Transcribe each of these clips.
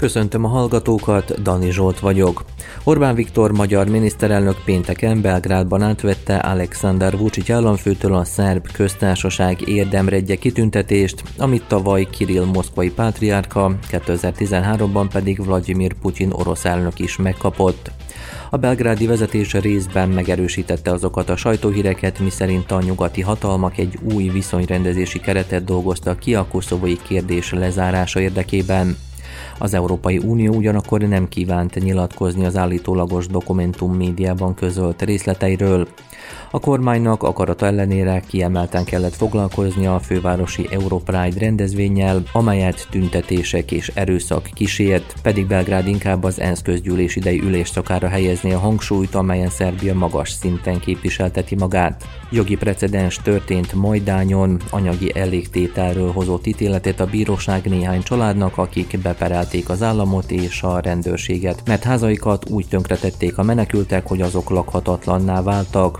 Köszöntöm a hallgatókat, Dani Zsolt vagyok. Orbán Viktor magyar miniszterelnök pénteken Belgrádban átvette Alexander Vucic államfőtől a szerb köztársaság érdemredje kitüntetést, amit tavaly Kirill moszkvai pátriárka, 2013-ban pedig Vladimir Putyin orosz elnök is megkapott. A belgrádi vezetés részben megerősítette azokat a sajtóhíreket, miszerint a nyugati hatalmak egy új viszonyrendezési keretet dolgoztak ki a koszovai kérdés lezárása érdekében. Az Európai Unió ugyanakkor nem kívánt nyilatkozni az állítólagos dokumentum médiában közölt részleteiről. A kormánynak akarata ellenére kiemelten kellett foglalkoznia a fővárosi Europride rendezvényel, amelyet tüntetések és erőszak kísért, pedig Belgrád inkább az ENSZ közgyűlés idei ülésszakára helyezni a hangsúlyt, amelyen Szerbia magas szinten képviselteti magát. Jogi precedens történt Majdányon, anyagi elégtételről hozott ítéletet a bíróság néhány családnak, akik beperelték az államot és a rendőrséget, mert házaikat úgy tönkretették a menekültek, hogy azok lakhatatlanná váltak.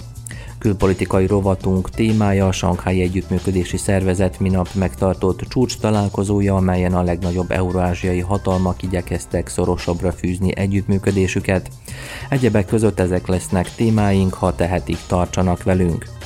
Külpolitikai rovatunk témája a Sankhái Együttműködési Szervezet minap megtartott csúcs találkozója, amelyen a legnagyobb eurázsiai hatalmak igyekeztek szorosabbra fűzni együttműködésüket. Egyebek között ezek lesznek témáink, ha tehetik, tartsanak velünk.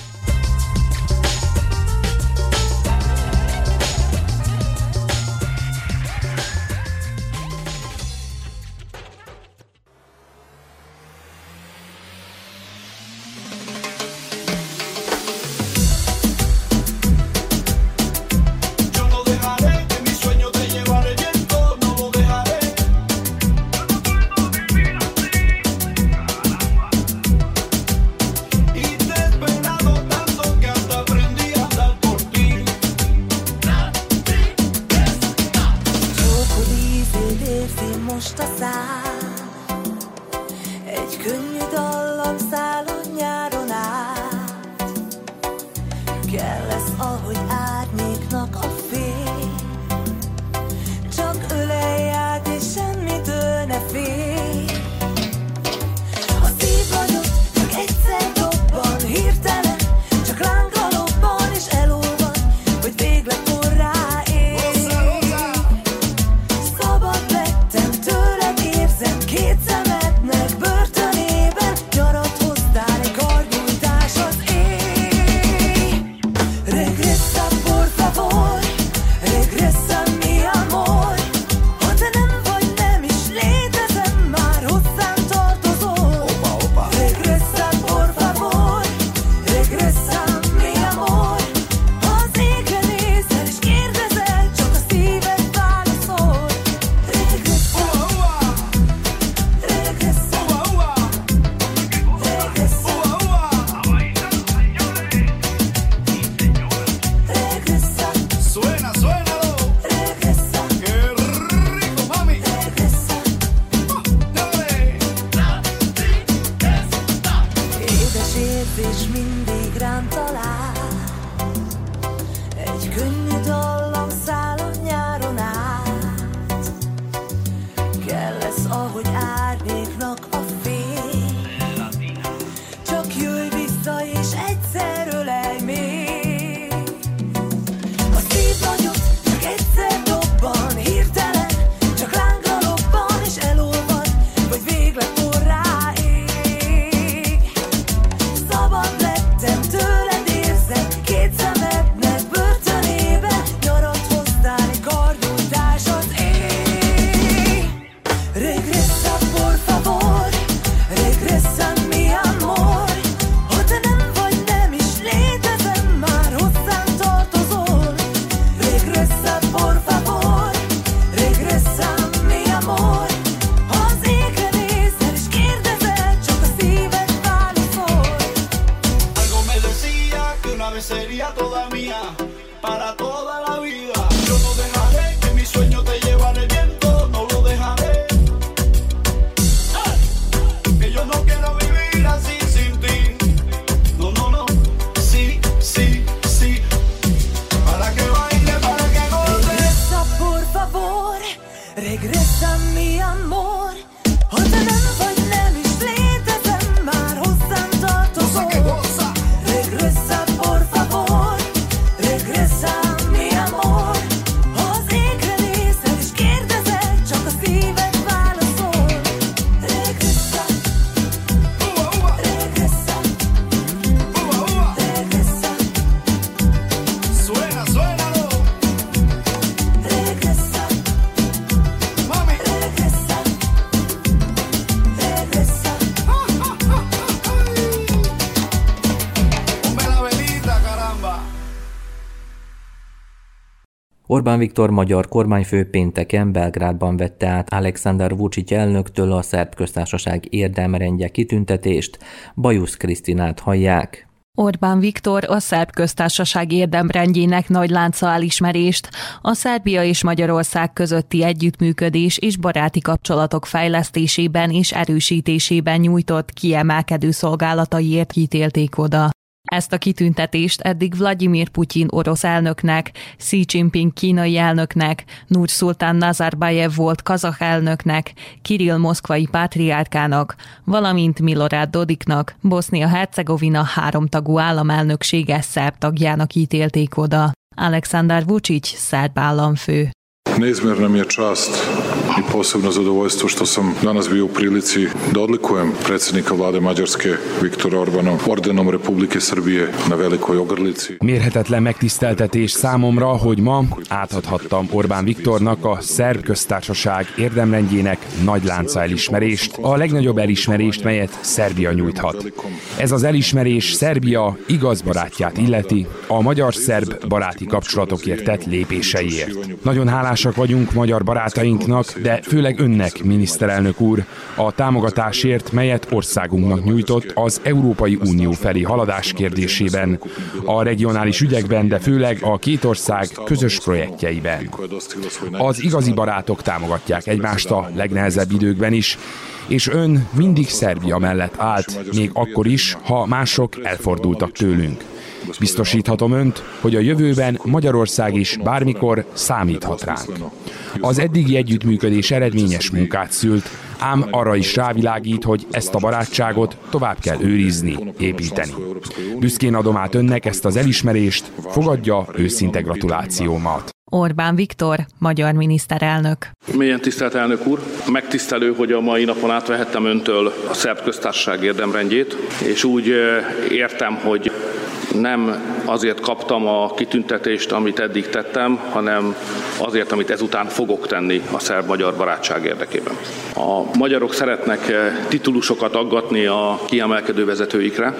Orbán Viktor magyar kormányfő pénteken Belgrádban vette át Alexander Vucic elnöktől a szerb köztársaság érdemrendje kitüntetést, Bajusz Krisztinát hallják. Orbán Viktor a szerb köztársaság érdemrendjének nagy lánca elismerést, a Szerbia és Magyarország közötti együttműködés és baráti kapcsolatok fejlesztésében és erősítésében nyújtott kiemelkedő szolgálataiért ítélték oda. Ezt a kitüntetést eddig Vladimir Putyin orosz elnöknek, Xi Jinping kínai elnöknek, Nur Sultán Nazarbayev volt kazak elnöknek, Kirill moszkvai pátriárkának, valamint Milorad Dodiknak, Bosznia-Hercegovina háromtagú államelnöksége szerb tagjának ítélték oda. Aleksandar Vucic, szerb államfő. Neizmjerna mi je čast i posebno zadovoljstvo što sam danas bio u prilici da odlikujem predsjednika vlade Mađarske Viktora Orbana ordenom Republike Srbije na Velikoj Ogrlici. Mérhetetlen megtiszteltetés számomra, hogy ma átadhattam Orbán Viktornak a szerb köztársaság érdemrendjének nagy lánca elismerést, a legnagyobb elismerést, melyet Szerbia nyújthat. Ez az elismerés Szerbia igaz barátját illeti, a magyar-szerb baráti kapcsolatokért tett lépéseiért. Nagyon hálás hálásak vagyunk magyar barátainknak, de főleg önnek, miniszterelnök úr, a támogatásért, melyet országunknak nyújtott az Európai Unió felé haladás kérdésében, a regionális ügyekben, de főleg a két ország közös projektjeiben. Az igazi barátok támogatják egymást a legnehezebb időkben is, és ön mindig Szerbia mellett állt, még akkor is, ha mások elfordultak tőlünk. Biztosíthatom önt, hogy a jövőben Magyarország is bármikor számíthat ránk. Az eddigi együttműködés eredményes munkát szült, ám arra is rávilágít, hogy ezt a barátságot tovább kell őrizni, építeni. Büszkén adom át önnek ezt az elismerést, fogadja őszinte gratulációmat. Orbán Viktor, magyar miniszterelnök. Mélyen tisztelt elnök úr, megtisztelő, hogy a mai napon átvehettem öntől a szerb köztársaság érdemrendjét, és úgy értem, hogy nem azért kaptam a kitüntetést, amit eddig tettem, hanem azért, amit ezután fogok tenni a szerb-magyar barátság érdekében. A magyarok szeretnek eh, titulusokat aggatni a kiemelkedő vezetőikre.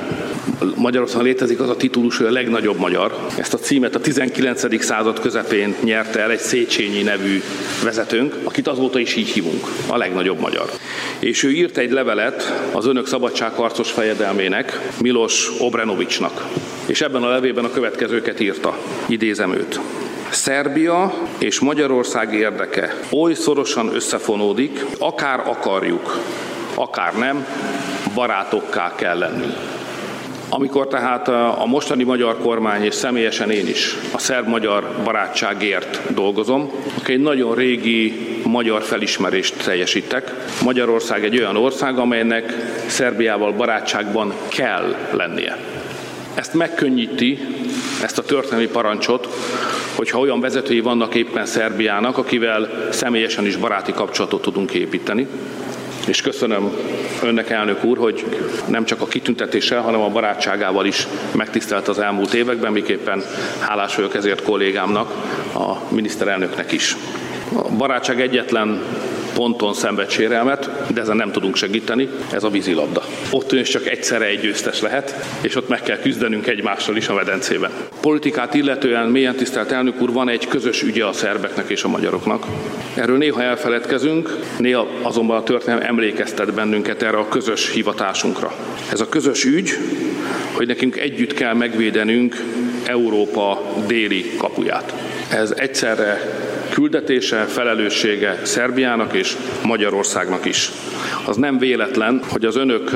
Magyarországon létezik az a titulus, hogy a legnagyobb magyar. Ezt a címet a 19. század közepén nyerte el egy Széchenyi nevű vezetőnk, akit azóta is így hívunk, a legnagyobb magyar. És ő írt egy levelet az önök szabadságharcos fejedelmének, Milos Obrenovicsnak és ebben a levélben a következőket írta. Idézem őt. Szerbia és Magyarország érdeke oly szorosan összefonódik, akár akarjuk, akár nem, barátokká kell lennünk. Amikor tehát a mostani magyar kormány és személyesen én is a szerb-magyar barátságért dolgozom, egy nagyon régi magyar felismerést teljesítek. Magyarország egy olyan ország, amelynek Szerbiával barátságban kell lennie. Ezt megkönnyíti, ezt a történelmi parancsot, hogyha olyan vezetői vannak éppen Szerbiának, akivel személyesen is baráti kapcsolatot tudunk építeni. És köszönöm önnek, elnök úr, hogy nem csak a kitüntetéssel, hanem a barátságával is megtisztelt az elmúlt években, miképpen hálás vagyok ezért kollégámnak, a miniszterelnöknek is. A barátság egyetlen ponton szenved sérelmet, de ezen nem tudunk segíteni, ez a vízilabda. Ott is csak egyszerre egy győztes lehet, és ott meg kell küzdenünk egymással is a medencében. Politikát illetően mélyen tisztelt elnök úr, van egy közös ügye a szerbeknek és a magyaroknak. Erről néha elfeledkezünk, néha azonban a történelem emlékeztet bennünket erre a közös hivatásunkra. Ez a közös ügy, hogy nekünk együtt kell megvédenünk Európa déli kapuját. Ez egyszerre küldetése, felelőssége Szerbiának és Magyarországnak is. Az nem véletlen, hogy az önök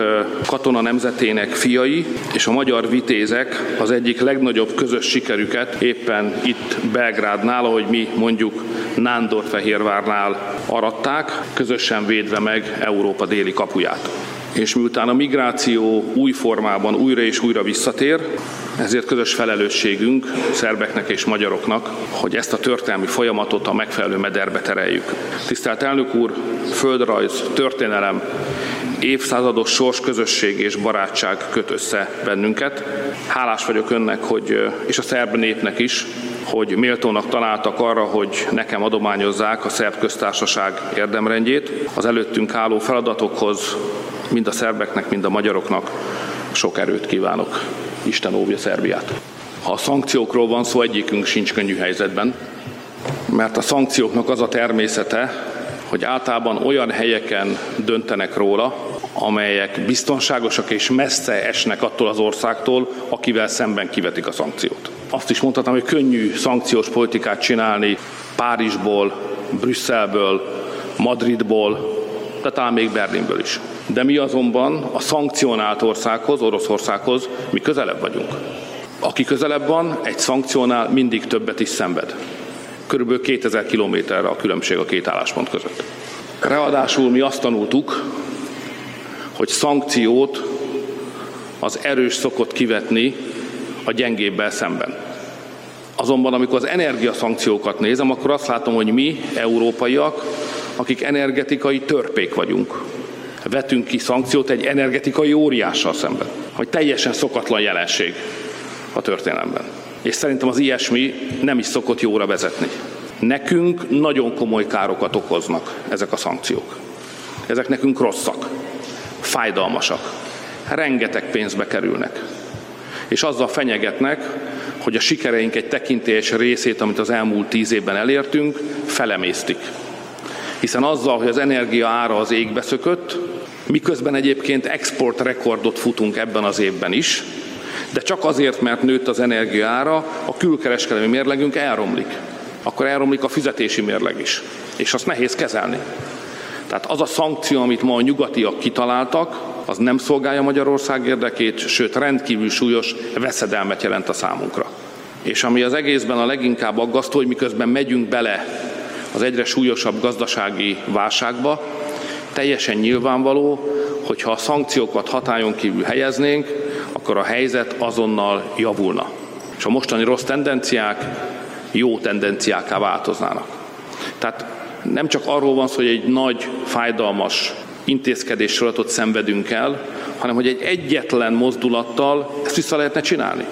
katona nemzetének fiai és a magyar vitézek az egyik legnagyobb közös sikerüket éppen itt Belgrádnál, ahogy mi mondjuk Nándorfehérvárnál aratták, közösen védve meg Európa déli kapuját és miután a migráció új formában újra és újra visszatér, ezért közös felelősségünk szerbeknek és magyaroknak, hogy ezt a történelmi folyamatot a megfelelő mederbe tereljük. Tisztelt elnök úr, földrajz, történelem, évszázados sors közösség és barátság köt össze bennünket. Hálás vagyok önnek, hogy, és a szerb népnek is, hogy méltónak találtak arra, hogy nekem adományozzák a szerb köztársaság érdemrendjét. Az előttünk álló feladatokhoz mind a szerbeknek, mind a magyaroknak sok erőt kívánok. Isten óvja Szerbiát. Ha a szankciókról van szó, egyikünk sincs könnyű helyzetben. mert a szankcióknak az a természete, hogy általában olyan helyeken döntenek róla, amelyek biztonságosak és messze esnek attól az országtól, akivel szemben kivetik a szankciót. Azt is mondhatom, hogy könnyű szankciós politikát csinálni Párizsból, Brüsszelből, Madridból, de talán még Berlinből is. De mi azonban a szankcionált országhoz, Oroszországhoz, mi közelebb vagyunk. Aki közelebb van, egy szankcionál mindig többet is szenved. Körülbelül 2000 kilométerre a különbség a két álláspont között. Ráadásul mi azt tanultuk, hogy szankciót az erős szokott kivetni a gyengébbel szemben. Azonban, amikor az energiaszankciókat nézem, akkor azt látom, hogy mi, európaiak, akik energetikai törpék vagyunk, vetünk ki szankciót egy energetikai óriással szemben, hogy teljesen szokatlan jelenség a történelemben. És szerintem az ilyesmi nem is szokott jóra vezetni. Nekünk nagyon komoly károkat okoznak ezek a szankciók. Ezek nekünk rosszak, fájdalmasak, rengeteg pénzbe kerülnek. És azzal fenyegetnek, hogy a sikereink egy tekintélyes részét, amit az elmúlt tíz évben elértünk, felemésztik. Hiszen azzal, hogy az energia ára az égbe szökött, miközben egyébként export rekordot futunk ebben az évben is, de csak azért, mert nőtt az energia ára, a külkereskedelmi mérlegünk elromlik. Akkor elromlik a fizetési mérleg is. És azt nehéz kezelni. Tehát az a szankció, amit ma a nyugatiak kitaláltak, az nem szolgálja Magyarország érdekét, sőt rendkívül súlyos veszedelmet jelent a számunkra. És ami az egészben a leginkább aggasztó, hogy miközben megyünk bele az egyre súlyosabb gazdasági válságba, teljesen nyilvánvaló, hogy ha a szankciókat hatályon kívül helyeznénk, akkor a helyzet azonnal javulna. És a mostani rossz tendenciák jó tendenciáká változnának. Tehát nem csak arról van szó, hogy egy nagy, fájdalmas intézkedés sorozatot szenvedünk el, hanem hogy egy egyetlen mozdulattal ezt vissza lehetne csinálni.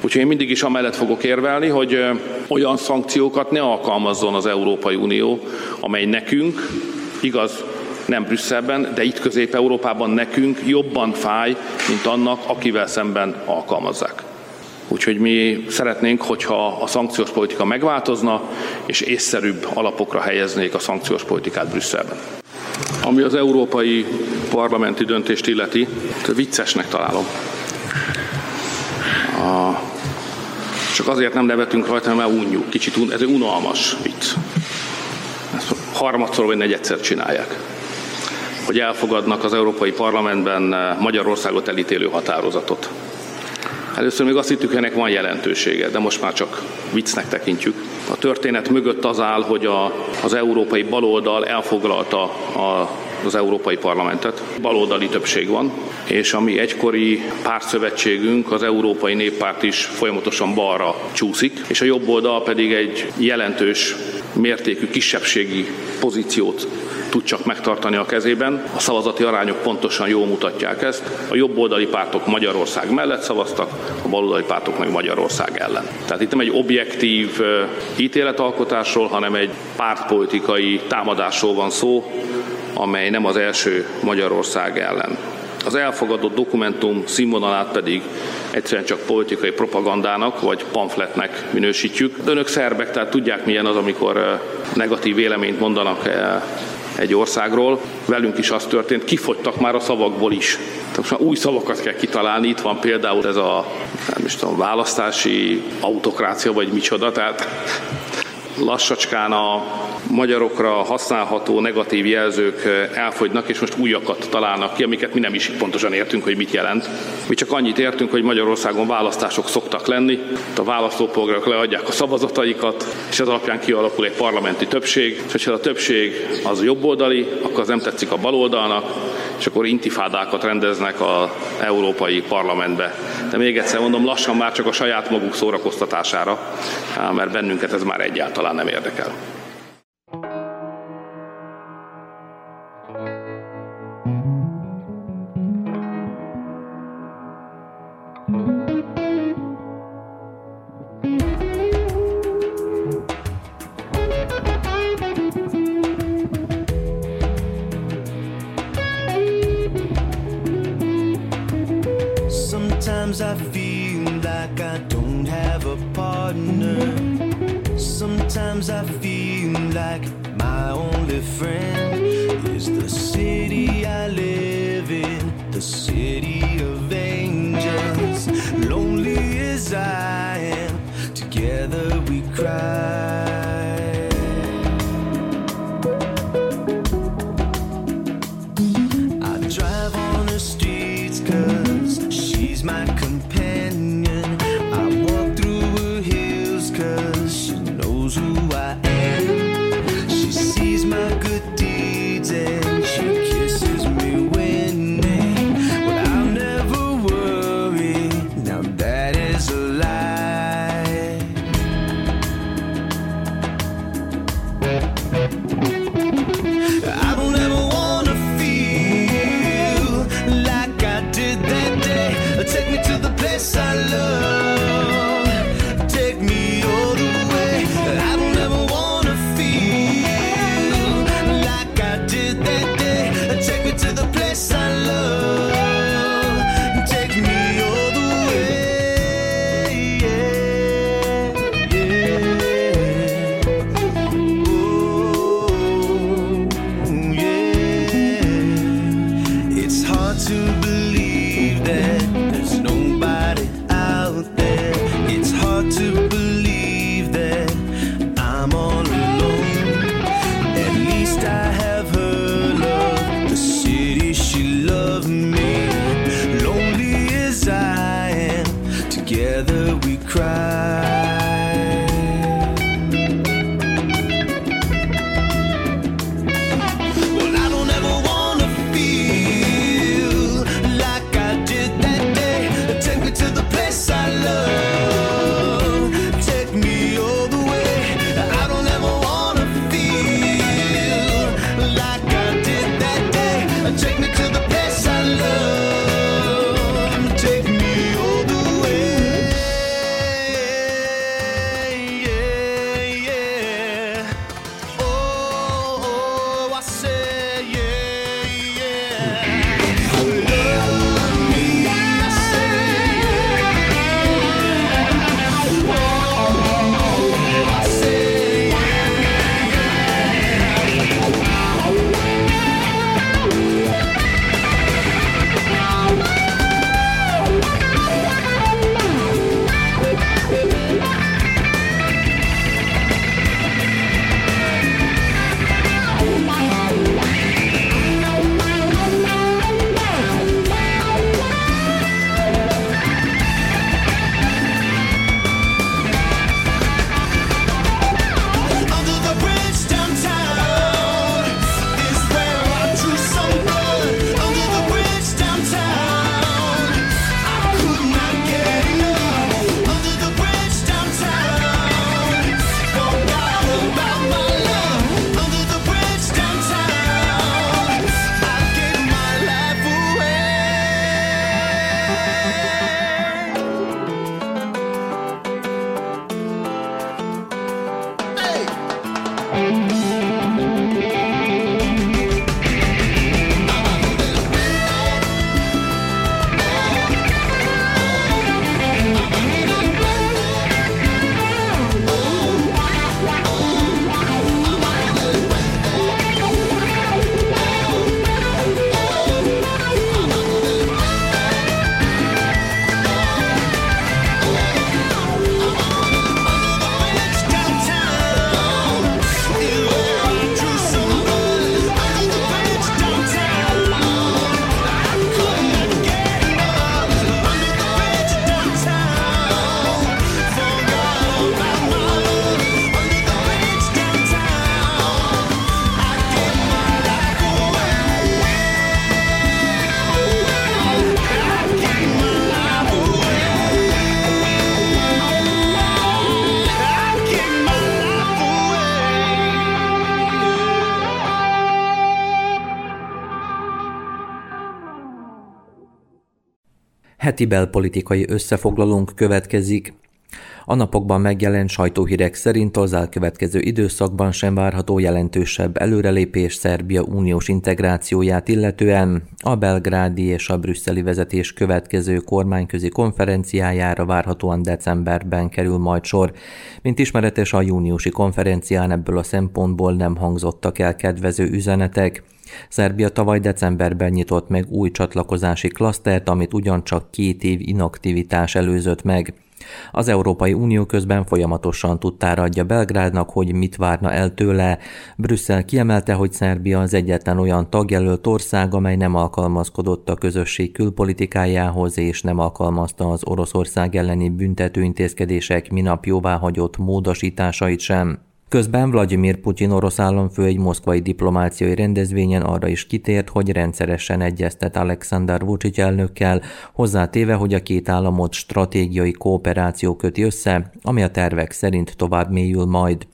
Úgyhogy én mindig is amellett fogok érvelni, hogy olyan szankciókat ne alkalmazzon az Európai Unió, amely nekünk, igaz, nem Brüsszelben, de itt Közép-Európában nekünk jobban fáj, mint annak, akivel szemben alkalmazzák. Úgyhogy mi szeretnénk, hogyha a szankciós politika megváltozna, és észszerűbb alapokra helyeznék a szankciós politikát Brüsszelben. Ami az európai parlamenti döntést illeti, viccesnek találom. A, csak azért nem nevetünk rajta, mert unjuk. Kicsit un, ez egy unalmas vicc. Ezt harmadszor vagy negyedszer csinálják hogy elfogadnak az Európai Parlamentben Magyarországot elítélő határozatot. Először még azt hittük, hogy ennek van jelentősége, de most már csak viccnek tekintjük. A történet mögött az áll, hogy a, az európai baloldal elfoglalta a, az Európai Parlamentet. Baloldali többség van, és ami egykori pártszövetségünk, az Európai Néppárt is folyamatosan balra csúszik, és a jobb oldal pedig egy jelentős mértékű kisebbségi pozíciót tud csak megtartani a kezében. A szavazati arányok pontosan jól mutatják ezt. A jobboldali pártok Magyarország mellett szavaztak, a baloldali pártok meg Magyarország ellen. Tehát itt nem egy objektív ítéletalkotásról, hanem egy pártpolitikai támadásról van szó, amely nem az első Magyarország ellen. Az elfogadott dokumentum színvonalát pedig egyszerűen csak politikai propagandának vagy pamfletnek minősítjük. Önök szerbek, tehát tudják milyen az, amikor negatív véleményt mondanak egy országról. Velünk is az történt, kifogytak már a szavakból is. Tehát már új szavakat kell kitalálni. Itt van például ez a nem is tudom, választási autokrácia, vagy micsoda. Tehát lassacskán a magyarokra használható negatív jelzők elfogynak, és most újakat találnak ki, amiket mi nem is pontosan értünk, hogy mit jelent. Mi csak annyit értünk, hogy Magyarországon választások szoktak lenni, a választópolgárok leadják a szavazataikat, és az alapján kialakul egy parlamenti többség, és ha a többség az jobboldali, akkor az nem tetszik a baloldalnak, és akkor intifádákat rendeznek az Európai Parlamentbe. De még egyszer mondom, lassan már csak a saját maguk szórakoztatására, mert bennünket ez már egyáltalán nem érdekel. Heti belpolitikai összefoglalónk következik. A napokban megjelent sajtóhírek szerint az elkövetkező időszakban sem várható jelentősebb előrelépés Szerbia uniós integrációját illetően a belgrádi és a brüsszeli vezetés következő kormányközi konferenciájára várhatóan decemberben kerül majd sor. Mint ismeretes, a júniusi konferencián ebből a szempontból nem hangzottak el kedvező üzenetek. Szerbia tavaly decemberben nyitott meg új csatlakozási klasztert, amit ugyancsak két év inaktivitás előzött meg. Az Európai Unió közben folyamatosan tudtára adja Belgrádnak, hogy mit várna el tőle. Brüsszel kiemelte, hogy Szerbia az egyetlen olyan tagjelölt ország, amely nem alkalmazkodott a közösség külpolitikájához, és nem alkalmazta az Oroszország elleni büntetőintézkedések minap jóváhagyott módosításait sem. Közben Vladimir Putyin orosz államfő egy moszkvai diplomáciai rendezvényen arra is kitért, hogy rendszeresen egyeztet Alexander Vucic elnökkel, hozzátéve, hogy a két államot stratégiai kooperáció köti össze, ami a tervek szerint tovább mélyül majd.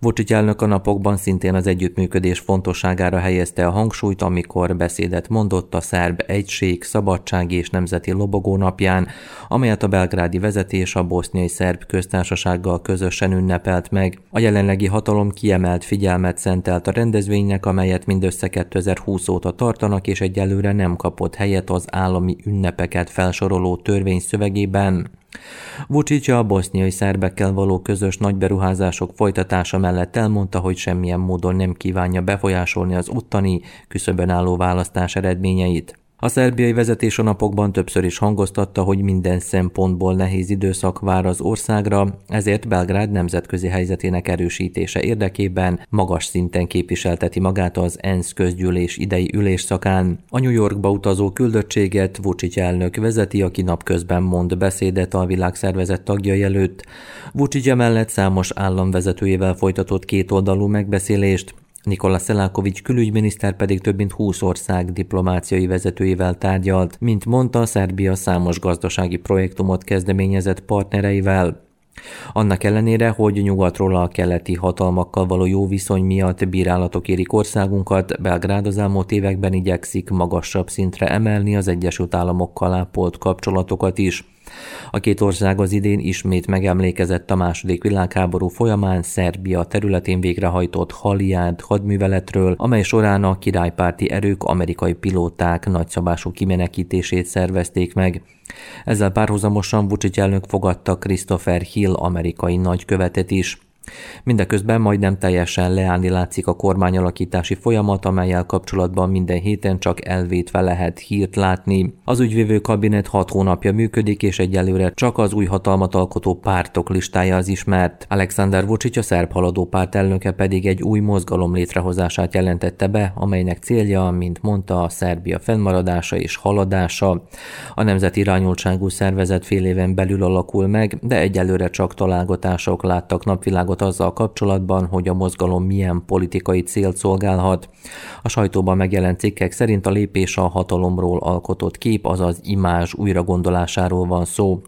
Vucic elnök a napokban szintén az együttműködés fontosságára helyezte a hangsúlyt, amikor beszédet mondott a szerb egység, szabadság és nemzeti lobogó napján, amelyet a belgrádi vezetés a boszniai szerb köztársasággal közösen ünnepelt meg. A jelenlegi hatalom kiemelt figyelmet szentelt a rendezvénynek, amelyet mindössze 2020 óta tartanak, és egyelőre nem kapott helyet az állami ünnepeket felsoroló törvény szövegében. Vucic a boszniai szerbekkel való közös nagyberuházások folytatása mellett elmondta, hogy semmilyen módon nem kívánja befolyásolni az ottani küszöbön álló választás eredményeit. A szerbiai vezetés a napokban többször is hangoztatta, hogy minden szempontból nehéz időszak vár az országra, ezért Belgrád nemzetközi helyzetének erősítése érdekében magas szinten képviselteti magát az ENSZ közgyűlés idei ülésszakán. A New Yorkba utazó küldöttséget Vucic elnök vezeti, aki napközben mond beszédet a világszervezet tagjai előtt. Vucic mellett számos államvezetőjével folytatott kétoldalú megbeszélést, Nikola Szelákovics külügyminiszter pedig több mint 20 ország diplomáciai vezetőivel tárgyalt, mint mondta, Szerbia számos gazdasági projektumot kezdeményezett partnereivel. Annak ellenére, hogy nyugatról a keleti hatalmakkal való jó viszony miatt bírálatok érik országunkat, Belgrád az elmúlt években igyekszik magasabb szintre emelni az Egyesült Államokkal ápolt kapcsolatokat is. A két ország az idén ismét megemlékezett a második világháború folyamán Szerbia területén végrehajtott Haliád hadműveletről, amely során a királypárti erők amerikai pilóták nagyszabású kimenekítését szervezték meg. Ezzel párhuzamosan Vucic elnök fogadta Christopher Hill amerikai nagykövetet is. Mindeközben majdnem teljesen leállni látszik a kormányalakítási folyamat, amelyel kapcsolatban minden héten csak elvétve lehet hírt látni. Az ügyvévő kabinet hat hónapja működik, és egyelőre csak az új hatalmat alkotó pártok listája az ismert. Alexander Vucic a szerb haladó párt elnöke pedig egy új mozgalom létrehozását jelentette be, amelynek célja, mint mondta, a Szerbia fennmaradása és haladása. A nemzet irányultságú szervezet fél éven belül alakul meg, de egyelőre csak találgatások láttak napvilágot volt azzal kapcsolatban, hogy a mozgalom milyen politikai célt szolgálhat. A sajtóban megjelent cikkek szerint a lépés a hatalomról alkotott kép, azaz imázs újragondolásáról van szó.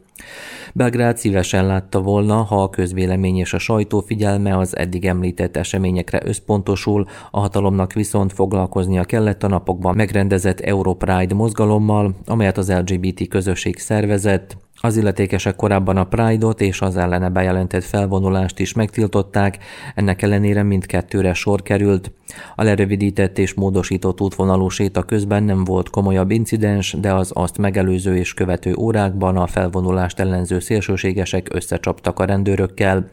Belgrád szívesen látta volna, ha a közvélemény és a sajtó figyelme az eddig említett eseményekre összpontosul, a hatalomnak viszont foglalkoznia kellett a napokban megrendezett Europride mozgalommal, amelyet az LGBT közösség szervezett, az illetékesek korábban a Pride-ot és az ellene bejelentett felvonulást is megtiltották, ennek ellenére mindkettőre sor került. A lerövidített és módosított útvonalú séta közben nem volt komolyabb incidens, de az azt megelőző és követő órákban a felvonulást ellenző szélsőségesek összecsaptak a rendőrökkel.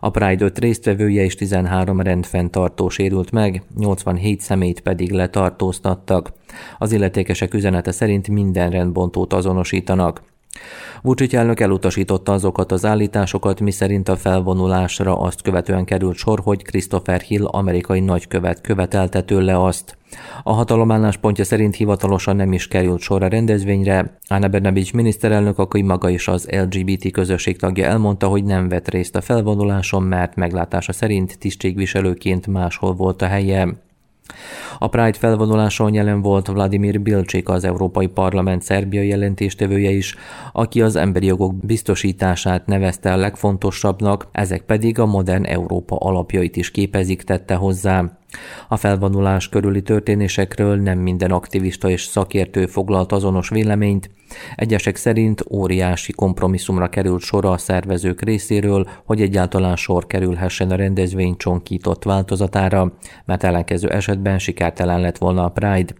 A Pride 5 résztvevője és 13 rendfenntartó sérült meg, 87 szemét pedig letartóztattak. Az illetékesek üzenete szerint minden rendbontót azonosítanak. Vucic elnök elutasította azokat az állításokat, miszerint a felvonulásra azt követően került sor, hogy Christopher Hill amerikai nagykövet követelte tőle azt. A hatalom pontja szerint hivatalosan nem is került sor a rendezvényre. Anna Bernabics miniszterelnök, aki maga is az LGBT közösség tagja elmondta, hogy nem vett részt a felvonuláson, mert meglátása szerint tisztségviselőként máshol volt a helye. A Pride felvonuláson jelen volt Vladimir Bilcsik, az Európai Parlament Szerbia jelentéstevője is, aki az emberi jogok biztosítását nevezte a legfontosabbnak, ezek pedig a modern Európa alapjait is képezik, tette hozzá. A felvonulás körüli történésekről nem minden aktivista és szakértő foglalt azonos véleményt. Egyesek szerint óriási kompromisszumra került sor a szervezők részéről, hogy egyáltalán sor kerülhessen a rendezvény csonkított változatára, mert ellenkező esetben sikertelen lett volna a Pride.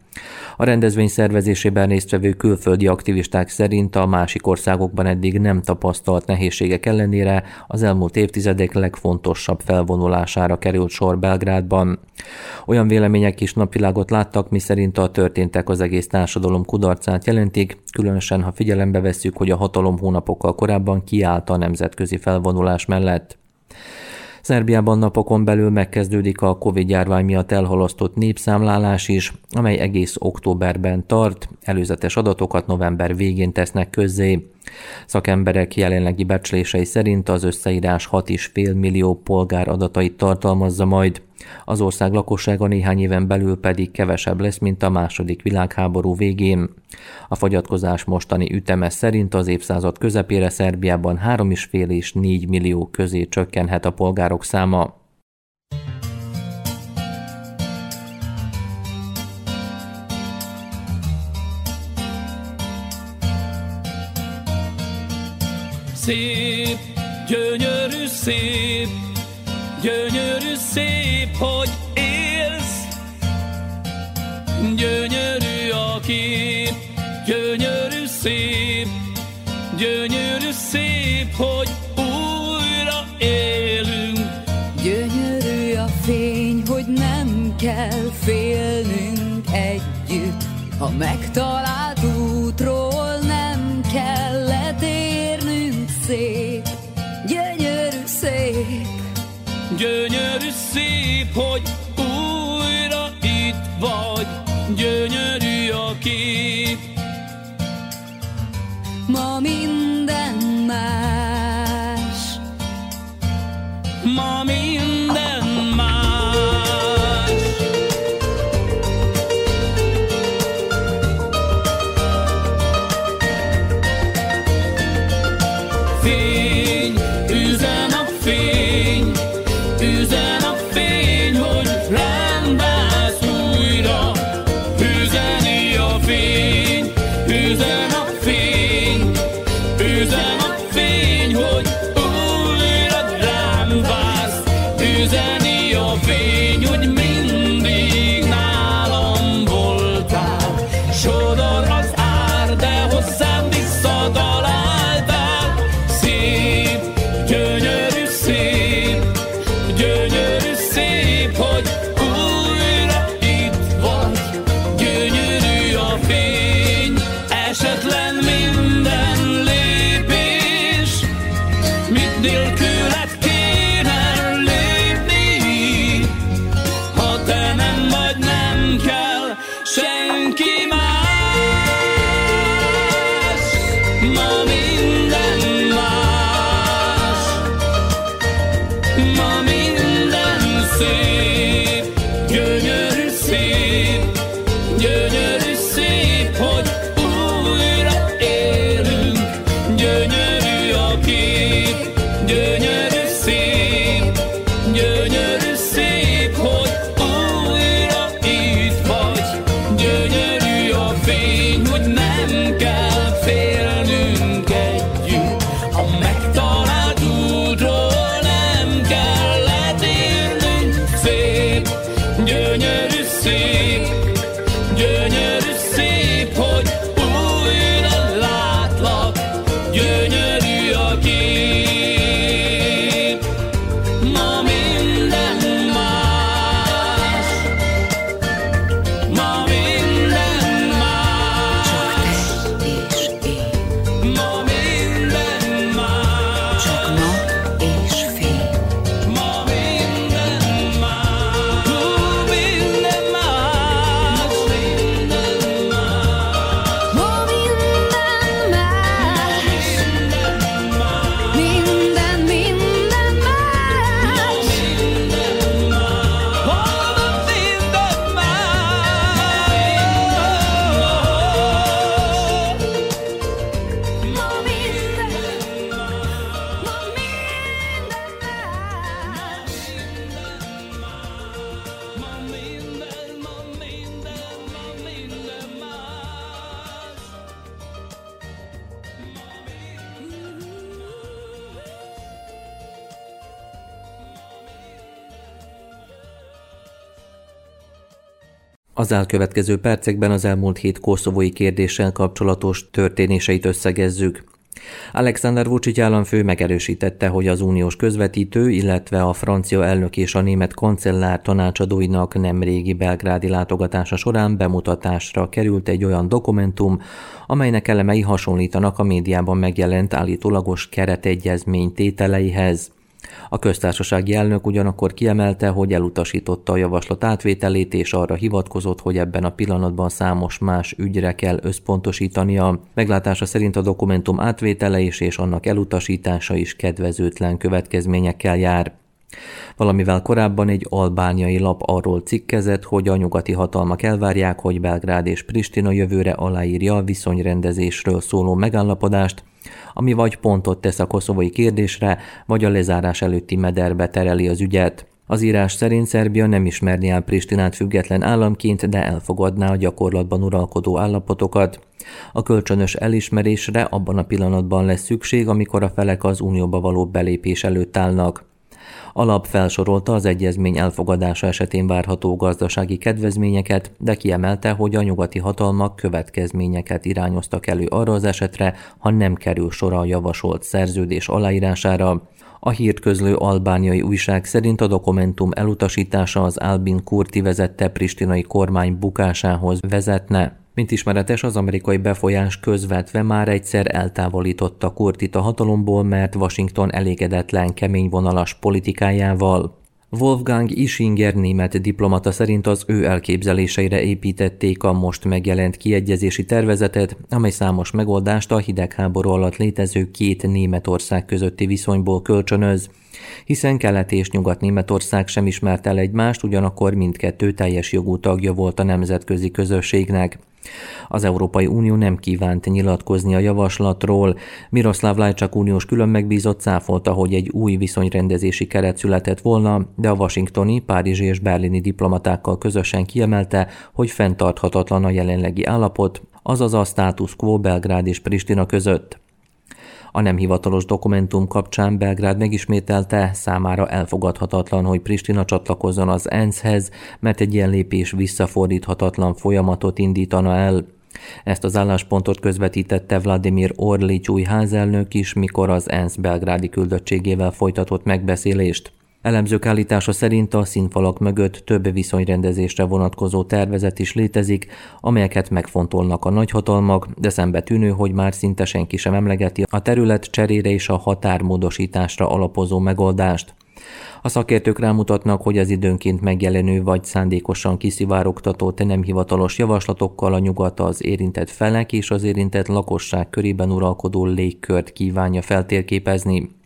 A rendezvény szervezésében résztvevő külföldi aktivisták szerint a másik országokban eddig nem tapasztalt nehézségek ellenére az elmúlt évtizedek legfontosabb felvonulására került sor Belgrádban. Olyan vélemények is napvilágot láttak, miszerint a történtek az egész társadalom kudarcát jelentik, különösen ha figyelembe vesszük, hogy a hatalom hónapokkal korábban kiállt a nemzetközi felvonulás mellett. Szerbiában napokon belül megkezdődik a Covid-járvány miatt elhalasztott népszámlálás is, amely egész októberben tart, előzetes adatokat november végén tesznek közzé. Szakemberek jelenlegi becslései szerint az összeírás 6,5 millió polgár adatait tartalmazza majd. Az ország lakossága néhány éven belül pedig kevesebb lesz, mint a második világháború végén. A fogyatkozás mostani üteme szerint az évszázad közepére Szerbiában 3,5 és 4 millió közé csökkenhet a polgárok száma. Szép, gyönyörű szép, gyönyörű szép, hogy élsz. Gyönyörű a kép, gyönyörű szép, gyönyörű szép, hogy újra élünk. Gyönyörű a fény, hogy nem kell félnünk együtt, ha megtalált Az elkövetkező percekben az elmúlt hét koszovói kérdéssel kapcsolatos történéseit összegezzük. Alexander Vucic államfő megerősítette, hogy az uniós közvetítő, illetve a francia elnök és a német kancellár tanácsadóinak nemrégi belgrádi látogatása során bemutatásra került egy olyan dokumentum, amelynek elemei hasonlítanak a médiában megjelent állítólagos keretegyezmény tételeihez. A köztársasági elnök ugyanakkor kiemelte, hogy elutasította a javaslat átvételét, és arra hivatkozott, hogy ebben a pillanatban számos más ügyre kell összpontosítania. Meglátása szerint a dokumentum átvétele is és annak elutasítása is kedvezőtlen következményekkel jár. Valamivel korábban egy albániai lap arról cikkezett, hogy a nyugati hatalmak elvárják, hogy Belgrád és Pristina jövőre aláírja a viszonyrendezésről szóló megállapodást, ami vagy pontot tesz a koszovai kérdésre, vagy a lezárás előtti mederbe tereli az ügyet. Az írás szerint Szerbia nem ismerni el Pristinát független államként, de elfogadná a gyakorlatban uralkodó állapotokat. A kölcsönös elismerésre abban a pillanatban lesz szükség, amikor a felek az unióba való belépés előtt állnak. Alap felsorolta az egyezmény elfogadása esetén várható gazdasági kedvezményeket, de kiemelte, hogy a nyugati hatalmak következményeket irányoztak elő arra az esetre, ha nem kerül sor a javasolt szerződés aláírására. A hírt közlő albániai újság szerint a dokumentum elutasítása az Albin Kurti vezette pristinai kormány bukásához vezetne. Mint ismeretes, az amerikai befolyás közvetve már egyszer eltávolította Kurtit a hatalomból, mert Washington elégedetlen kemény vonalas politikájával. Wolfgang Ischinger német diplomata szerint az ő elképzeléseire építették a most megjelent kiegyezési tervezetet, amely számos megoldást a hidegháború alatt létező két Németország közötti viszonyból kölcsönöz, hiszen Kelet és Nyugat-Németország sem ismert el egymást, ugyanakkor mindkettő teljes jogú tagja volt a nemzetközi közösségnek. Az Európai Unió nem kívánt nyilatkozni a javaslatról. Miroslav Lajcsak uniós külön megbízott cáfolta, hogy egy új viszonyrendezési keret született volna, de a washingtoni, párizsi és berlini diplomatákkal közösen kiemelte, hogy fenntarthatatlan a jelenlegi állapot, azaz a status quo Belgrád és Pristina között. A nem hivatalos dokumentum kapcsán Belgrád megismételte, számára elfogadhatatlan, hogy Pristina csatlakozzon az ENSZ-hez, mert egy ilyen lépés visszafordíthatatlan folyamatot indítana el. Ezt az álláspontot közvetítette Vladimir Orlics új házelnök is, mikor az ENSZ belgrádi küldöttségével folytatott megbeszélést. Elemzők állítása szerint a színfalak mögött több viszonyrendezésre vonatkozó tervezet is létezik, amelyeket megfontolnak a nagyhatalmak, de szembe tűnő, hogy már szinte senki sem emlegeti a terület cserére és a határmódosításra alapozó megoldást. A szakértők rámutatnak, hogy az időnként megjelenő vagy szándékosan kiszivárogtatott nem hivatalos javaslatokkal a nyugat az érintett felek és az érintett lakosság körében uralkodó légkört kívánja feltérképezni.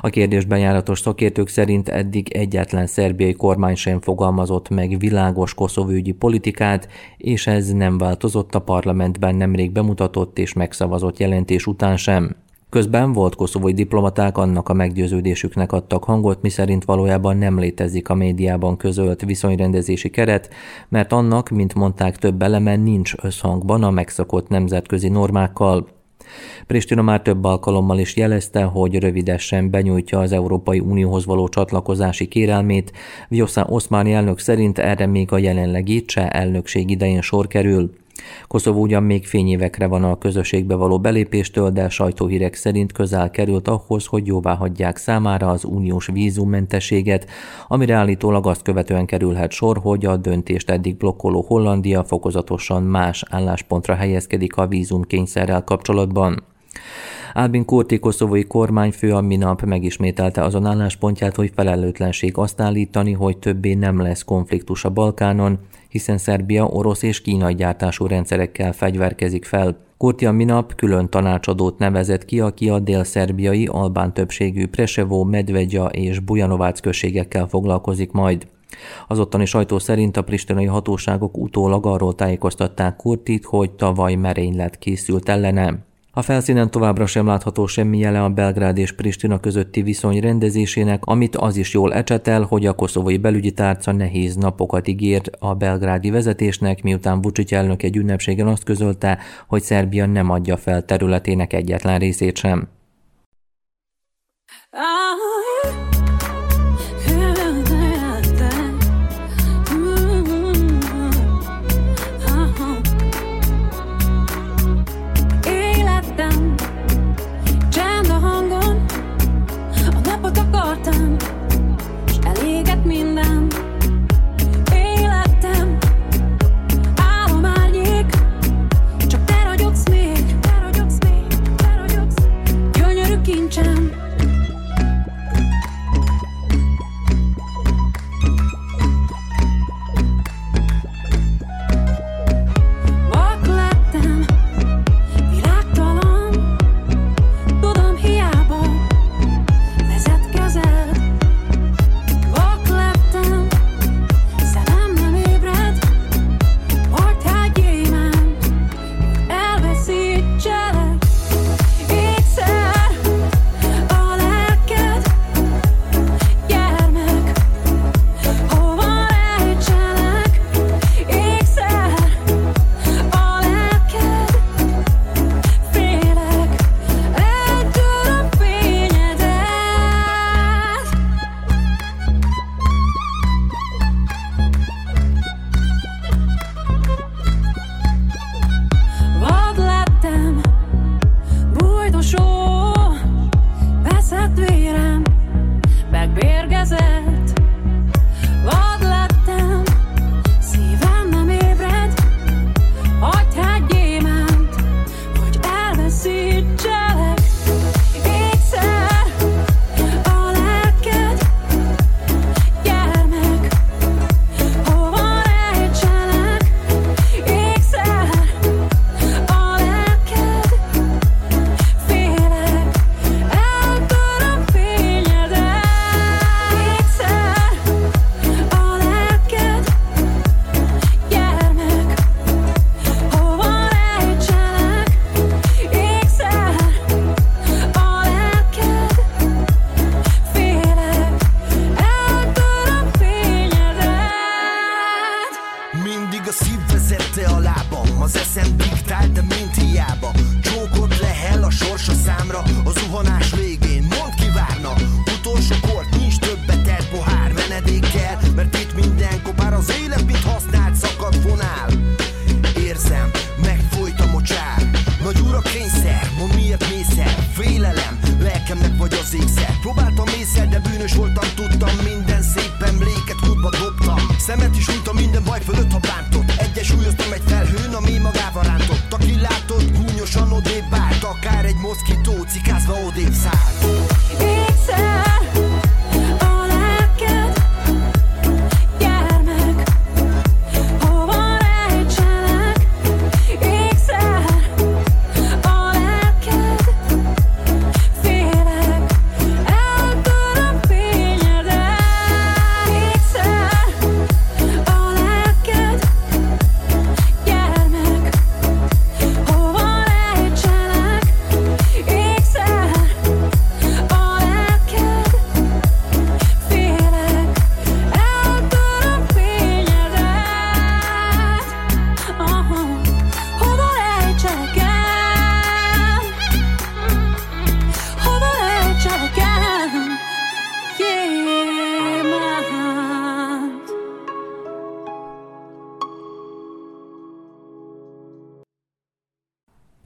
A kérdésben járatos szakértők szerint eddig egyetlen szerbiai kormány sem fogalmazott meg világos koszovőgyi politikát, és ez nem változott a parlamentben nemrég bemutatott és megszavazott jelentés után sem. Közben volt koszovói diplomaták annak a meggyőződésüknek adtak hangot, miszerint valójában nem létezik a médiában közölt viszonyrendezési keret, mert annak, mint mondták, több eleme nincs összhangban a megszokott nemzetközi normákkal. Pristina már több alkalommal is jelezte, hogy rövidesen benyújtja az Európai Unióhoz való csatlakozási kérelmét. Vjosa Oszmáni elnök szerint erre még a jelenlegi cseh elnökség idején sor kerül. Koszovó ugyan még fényévekre van a közösségbe való belépéstől, de sajtóhírek szerint közel került ahhoz, hogy jóvá hagyják számára az uniós vízummentességet, amire állítólag azt követően kerülhet sor, hogy a döntést eddig blokkoló Hollandia fokozatosan más álláspontra helyezkedik a vízumkényszerrel kapcsolatban. Albin Kurti koszovói kormányfő a minap megismételte azon álláspontját, hogy felelőtlenség azt állítani, hogy többé nem lesz konfliktus a Balkánon, hiszen Szerbia orosz és kínai gyártású rendszerekkel fegyverkezik fel. Kurti a minap külön tanácsadót nevezett ki, aki a dél-szerbiai albán többségű Presevó, Medvegya és Bujanovác községekkel foglalkozik majd. Az ottani sajtó szerint a pristinai hatóságok utólag arról tájékoztatták Kurtit, hogy tavaly merénylet készült ellene. A felszínen továbbra sem látható semmi jele a Belgrád és Pristina közötti viszony rendezésének, amit az is jól ecsetel, hogy a koszovói belügyi tárca nehéz napokat ígért a belgrádi vezetésnek, miután Vucic elnök egy ünnepségen azt közölte, hogy Szerbia nem adja fel területének egyetlen részét sem. az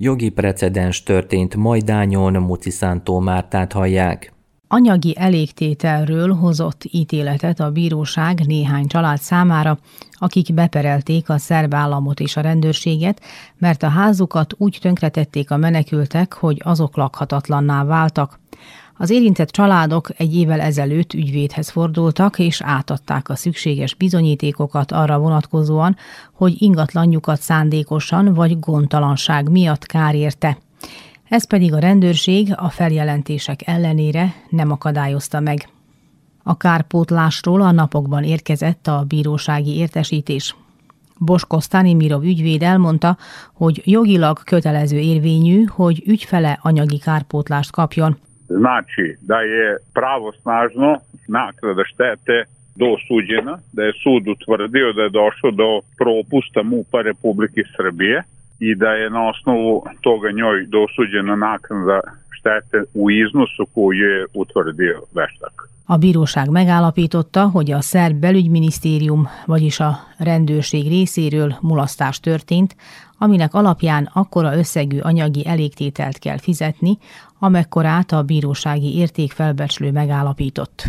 Jogi precedens történt Majdányon, Muci Szántó Mártát hallják. Anyagi elégtételről hozott ítéletet a bíróság néhány család számára, akik beperelték a szerb államot és a rendőrséget, mert a házukat úgy tönkretették a menekültek, hogy azok lakhatatlanná váltak. Az érintett családok egy évvel ezelőtt ügyvédhez fordultak, és átadták a szükséges bizonyítékokat arra vonatkozóan, hogy ingatlanjukat szándékosan vagy gondtalanság miatt kár érte. Ez pedig a rendőrség a feljelentések ellenére nem akadályozta meg. A kárpótlásról a napokban érkezett a bírósági értesítés. Bosko Stanimiro ügyvéd elmondta, hogy jogilag kötelező érvényű, hogy ügyfele anyagi kárpótlást kapjon. Znači da je pravosnažno naknada štete dosuđena, da je sud utvrdio da je došlo do propusta MUPA Republike Srbije i da je na osnovu toga njoj dosuđena naknada štete u iznosu koju je utvrdio veštak. A bíróság megállapította, hogy a szerb belügyminisztérium, vagyis a rendőrség részéről mulasztás történt, aminek alapján akkora összegű anyagi elégtételt kell fizetni, amekkorát a bírósági értékfelbecslő megállapított.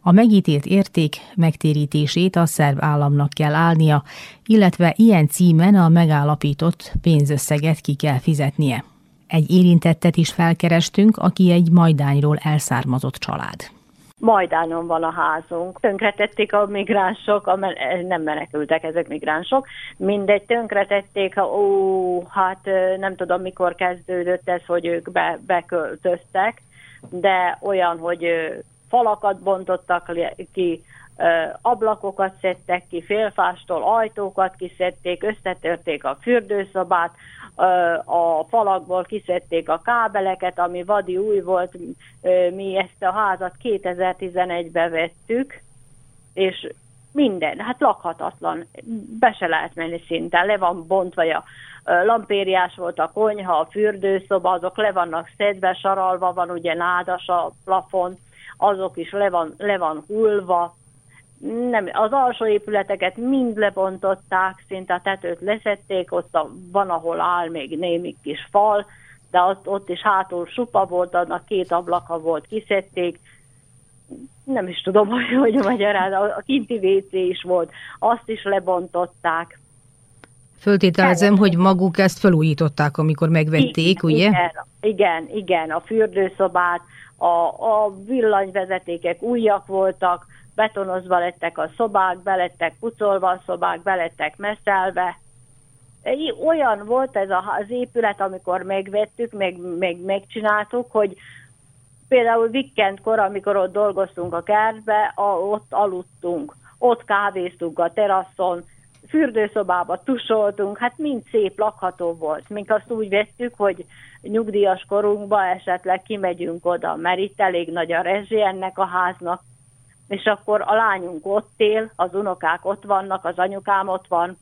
A megítélt érték megtérítését a szerb államnak kell állnia, illetve ilyen címen a megállapított pénzösszeget ki kell fizetnie. Egy érintettet is felkerestünk, aki egy majdányról elszármazott család. Majdánon van a házunk. Tönkretették a migránsok, a men- nem menekültek ezek migránsok, mindegy, tönkretették, ó, hát nem tudom mikor kezdődött ez, hogy ők be, beköltöztek, de olyan, hogy falakat bontottak ki, ablakokat szedtek ki, félfástól ajtókat kiszedték, összetörték a fürdőszobát, a falakból kiszedték a kábeleket, ami vadi új volt, mi ezt a házat 2011-be vettük, és minden, hát lakhatatlan, be se lehet menni szinten, le van bontva, a lampériás volt a konyha, a fürdőszoba, azok le vannak szedve, saralva van ugye nádas a plafon, azok is le van, le van hullva, nem, az alsó épületeket mind lebontották, szinte a tetőt leszették, ott a, van, ahol áll még némi kis fal, de ott, ott is hátul supa volt, annak két ablaka volt, kiszedték, nem is tudom, hogy hogy magyaráz, a kinti WC is volt, azt is lebontották. Föltételezem, hogy maguk ezt felújították, amikor megvették, ugye? Igen, igen, igen, a fürdőszobát, a, a villanyvezetékek újak voltak, betonozva lettek a szobák, belettek pucolva a szobák, belettek messzelve. Egy- Olyan volt ez az épület, amikor megvettük, meg, meg megcsináltuk, hogy például vikendkor, amikor ott dolgoztunk a kertbe, ott aludtunk, ott kávéztunk a teraszon, fürdőszobába tusoltunk, hát mind szép lakható volt. Mink azt úgy vettük, hogy nyugdíjas korunkba esetleg kimegyünk oda, mert itt elég nagy a rezsi ennek a háznak, és akkor a lányunk ott él, az unokák ott vannak, az anyukám ott van,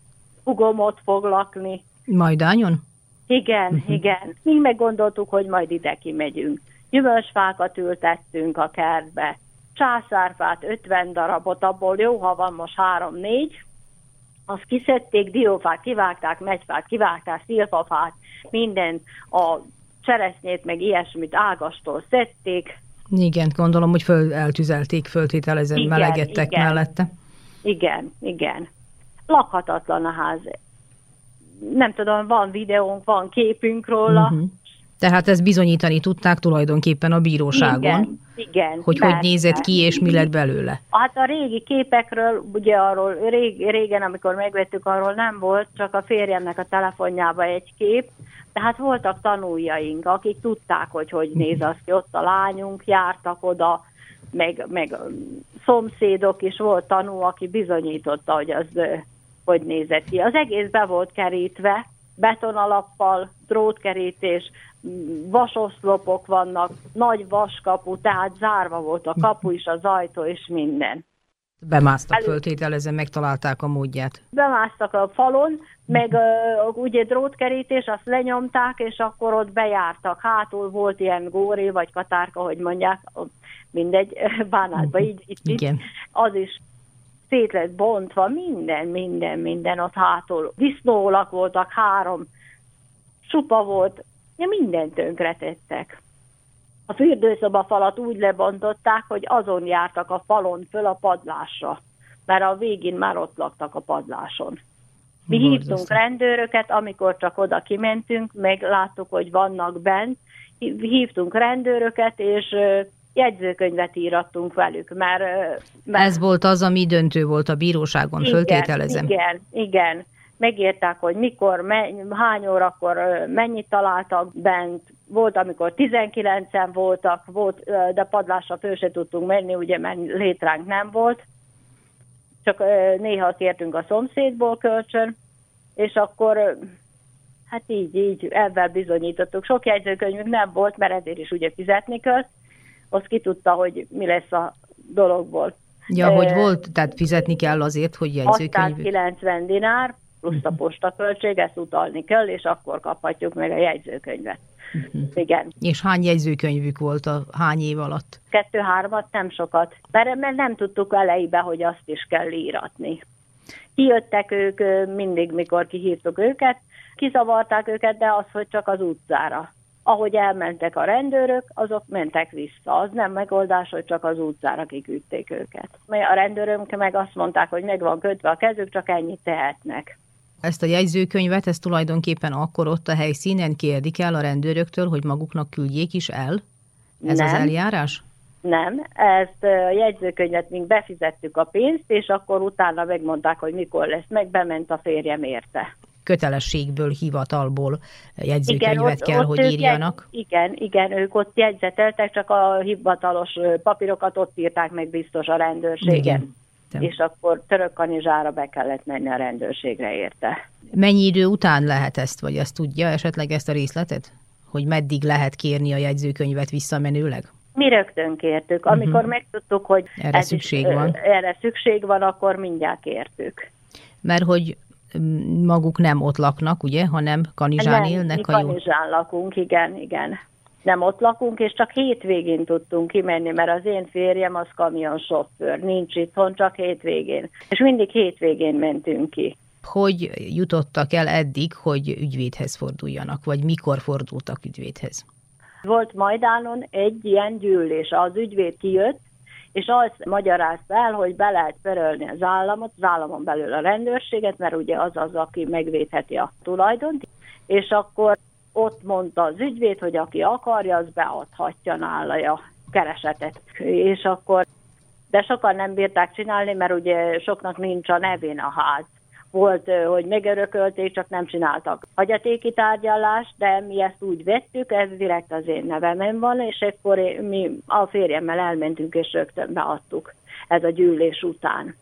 hugom ott fog lakni. Majdányon? Igen, Mhm. uh-huh. igen. Mi meggondoltuk, hogy majd ide kimegyünk. Gyümölcsfákat ültettünk a kertbe, császárfát 50 darabot, abból jó, ha van most három-négy, azt kiszedték, diófát kivágták, megyfát kivágták, szilfafát, mindent, a cseresznyét meg ilyesmit ágastól szedték, Igen, gondolom, hogy föl eltüzelték, föltételezem, Igen, melegettek igen. mellette. Igen, igen. Lakhatatlan a ház. Nem tudom, van videónk, van képünk róla. Mhm. Tehát ezt bizonyítani tudták tulajdonképpen a bíróságon, Igen, igen. hogy persze. hogy nézett ki, és mi lett belőle. Hát a régi képekről, ugye arról rég, régen, amikor megvettük, arról nem volt, csak a férjemnek a telefonjában egy kép, tehát voltak tanuljaink, akik tudták, hogy hogy néz az ki, ott a lányunk, jártak oda, meg, meg szomszédok is volt tanú, aki bizonyította, hogy az hogy nézett ki. Az egész be volt kerítve, betonalappal, drótkerítés, vasoszlopok vannak, nagy vaskapu, tehát zárva volt a kapu is, az ajtó és minden. Bemásztak, Elő- föltételezem, megtalálták a módját. Bemásztak a falon, meg ö, ugye drótkerítés, azt lenyomták, és akkor ott bejártak. Hátul volt ilyen góré, vagy katárka, hogy mondják, mindegy, bánátba, így, így. Igen. Az is szét lett bontva, minden, minden, minden ott hátul. Disznólak voltak, három, supa volt, ja, mindent tönkretettek. A fürdőszoba falat úgy lebontották, hogy azon jártak a falon föl a padlásra, mert a végén már ott laktak a padláson. Mi hívtunk rendőröket, amikor csak oda kimentünk, meg láttuk, hogy vannak bent, hí- hívtunk rendőröket, és jegyzőkönyvet írattunk velük, mert... mert Ez volt az, ami döntő volt a bíróságon, föltételezem. igen, igen. Megírták, hogy mikor, me, hány órakor mennyit találtak bent. Volt, amikor 19-en voltak, volt, de padlásra föl se tudtunk menni, ugye, mert létránk nem volt. Csak néha kértünk a szomszédból kölcsön, és akkor hát így, így, ebben bizonyítottuk. Sok jegyzőkönyvünk nem volt, mert ezért is ugye fizetni kell. Azt ki tudta, hogy mi lesz a dologból. Ja, hogy volt, tehát fizetni kell azért, hogy aztán jegyzőkönyv... 90 dinár, plusz a postaköltség, ezt utalni kell, és akkor kaphatjuk meg a jegyzőkönyvet. Igen. És hány jegyzőkönyvük volt a hány év alatt? Kettő-hármat nem sokat, mert, mert nem tudtuk elejébe, hogy azt is kell íratni. Kijöttek ők mindig, mikor kihívtuk őket, kizavarták őket, de az, hogy csak az utcára. Ahogy elmentek a rendőrök, azok mentek vissza. Az nem megoldás, hogy csak az utcára kiküldték őket. A rendőrök meg azt mondták, hogy meg van kötve a kezük, csak ennyit tehetnek. Ezt a jegyzőkönyvet, ezt tulajdonképpen akkor ott a helyszínen kérdik el a rendőröktől, hogy maguknak küldjék is el? Ez az Nem. eljárás? Nem, ezt a jegyzőkönyvet még befizettük a pénzt, és akkor utána megmondták, hogy mikor lesz meg, bement a férjem érte. Kötelességből, hivatalból jegyzőkönyvet ott- kell, ott hogy írjanak. Jegy, igen, igen, ők ott jegyzeteltek, csak a hivatalos papírokat ott írták meg biztos a rendőrségen. Igen. És akkor török kanizsára be kellett menni a rendőrségre érte. Mennyi idő után lehet ezt, vagy ezt tudja esetleg ezt a részletet? Hogy meddig lehet kérni a jegyzőkönyvet visszamenőleg? Mi rögtön kértük. Amikor Mhm. megtudtuk, hogy Erre szükség is, van. erre szükség van, akkor mindjárt kértük. Mert hogy mm, maguk nem ott laknak, ugye, hanem Kanizsán Nem, élnek mi. Kanizsán lakunk, igen, igen. Nem ott lakunk, és csak hétvégén tudtunk kimenni, mert az én férjem az kamionsofőr, nincs itthon, csak hétvégén. És mindig hétvégén mentünk ki. Hogy jutottak el eddig, hogy ügyvédhez forduljanak, vagy mikor fordultak ügyvédhez? Volt Majdánon egy ilyen gyűlés, az ügyvéd kijött, és azt magyarázta el, hogy be lehet perölni az államot, az államon belül a rendőrséget, mert ugye az az, aki megvédheti a tulajdont, és akkor ott mondta az ügyvéd, hogy aki akarja, az beadhatja nála a keresetet. És akkor, de sokan nem bírták csinálni, mert ugye soknak nincs a nevén a ház. Volt, hogy megörökölték, csak nem csináltak hagyatéki tárgyalást, de mi ezt úgy vettük, ez direkt az én nevemen van, és akkor mi a férjemmel elmentünk, és rögtön beadtuk ez a gyűlés után.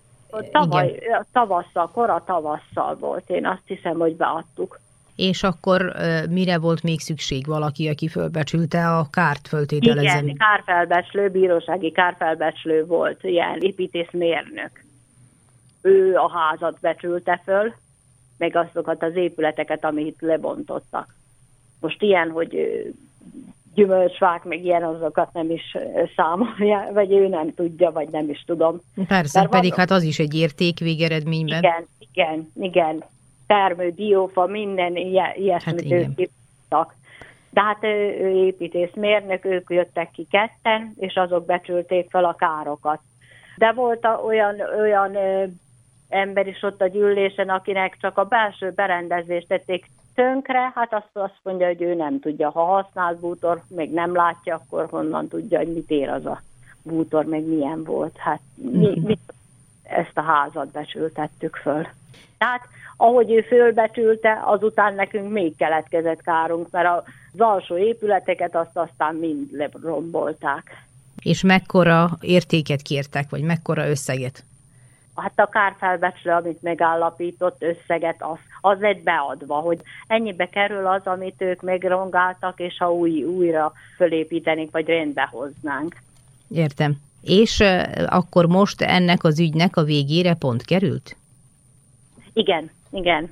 Tavaly, tavasszal, kora tavasszal volt, én azt hiszem, hogy beadtuk. És akkor mire volt még szükség valaki, aki fölbecsülte a kárt, föltételezem? Igen, kárfelbecslő, bírósági kárfelbecslő volt, ilyen építészmérnök. Ő a házat becsülte föl, meg azokat az épületeket, amit lebontottak. Most ilyen, hogy gyümölcsfák, meg ilyen azokat nem is számolja, vagy ő nem tudja, vagy nem is tudom. Persze, Mert pedig van- hát az is egy érték végeredményben. Igen, igen, igen. Termő, diófa, minden ilyesmit Hát hát ők kívtak. De hát ő, ő építészmérnök, ők jöttek ki ketten, és azok becsülték fel a károkat. De volt olyan, olyan ö, ember is ott a gyűlésen, akinek csak a belső berendezést tették tönkre, hát azt, azt mondja, hogy ő nem tudja. Ha használt bútor még nem látja, akkor honnan tudja, hogy mit ér az a bútor, meg milyen volt. Hát mi, mi ezt a házat becsültettük föl. Tehát ahogy ő fölbecsülte, azután nekünk még keletkezett kárunk, mert az alsó épületeket azt aztán mind lerombolták. És mekkora értéket kértek, vagy mekkora összeget? Hát a kárfelbecsülő, amit megállapított összeget, az, az lett beadva, hogy ennyibe kerül az, amit ők megrongáltak, és ha új, újra fölépítenénk, vagy rendbe hoznánk. Értem. És akkor most ennek az ügynek a végére pont került? Igen, igen.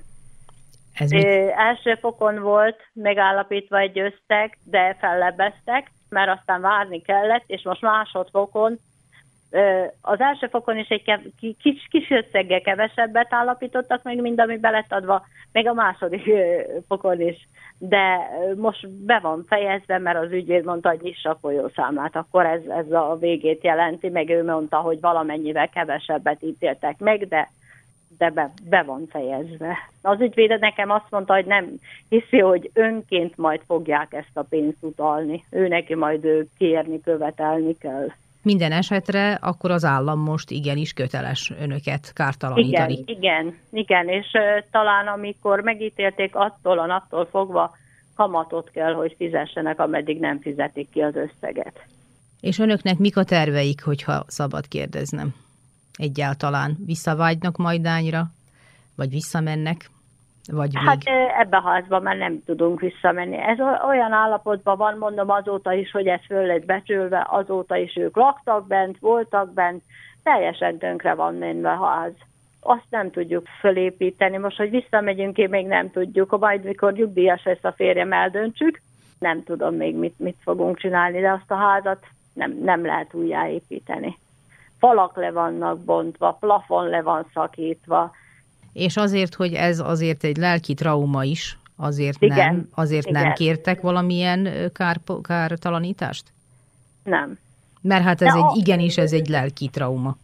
Ez Ö, első fokon volt megállapítva egy összeg, de fellebeztek, mert aztán várni kellett, és most másodfokon ö, az első fokon is egy kev- ki- kis, kis összeggel kevesebbet állapítottak meg, mint ami be lett adva, még a második ö, fokon is. De ö, most be van fejezve, mert az ügyvéd mondta, hogy nyissa a folyószámlát, akkor ez, ez a végét jelenti, meg ő mondta, hogy valamennyivel kevesebbet ítéltek meg, de de be, be van fejezve. Az ügyvéde nekem azt mondta, hogy nem hiszi, hogy önként majd fogják ezt a pénzt utalni. Ő neki majd ő kérni, követelni kell. Minden esetre akkor az állam most igenis köteles önöket kártalanítani. Igen, igen, igen, és ö, talán amikor megítélték attól a naptól fogva, kamatot kell, hogy fizessenek, ameddig nem fizetik ki az összeget. És önöknek mik a terveik, hogyha szabad kérdeznem? Egyáltalán visszavágynak majdányra? Vagy visszamennek? Vagy még... Hát ö, ebbe a házba már nem tudunk visszamenni. Ez olyan állapotban van, mondom azóta is, hogy ez föl lett becsülve, azóta is ők laktak bent, voltak bent, teljesen tönkre van menve a ház. Azt nem tudjuk fölépíteni. Most, hogy visszamegyünk ki, még nem tudjuk. Majd, mikor nyugdíjas lesz a férjem, eldöntsük. Nem tudom még, mit, mit fogunk csinálni, de azt a házat nem, nem lehet újjáépíteni. Falak le vannak bontva, plafon le van szakítva, És azért, hogy ez azért egy lelki trauma is, azért Igen, nem, azért nem igen. kértek valamilyen kár, kártalanítást? nem. Mert hát ez De egy, a- igenis ez egy lelki trauma.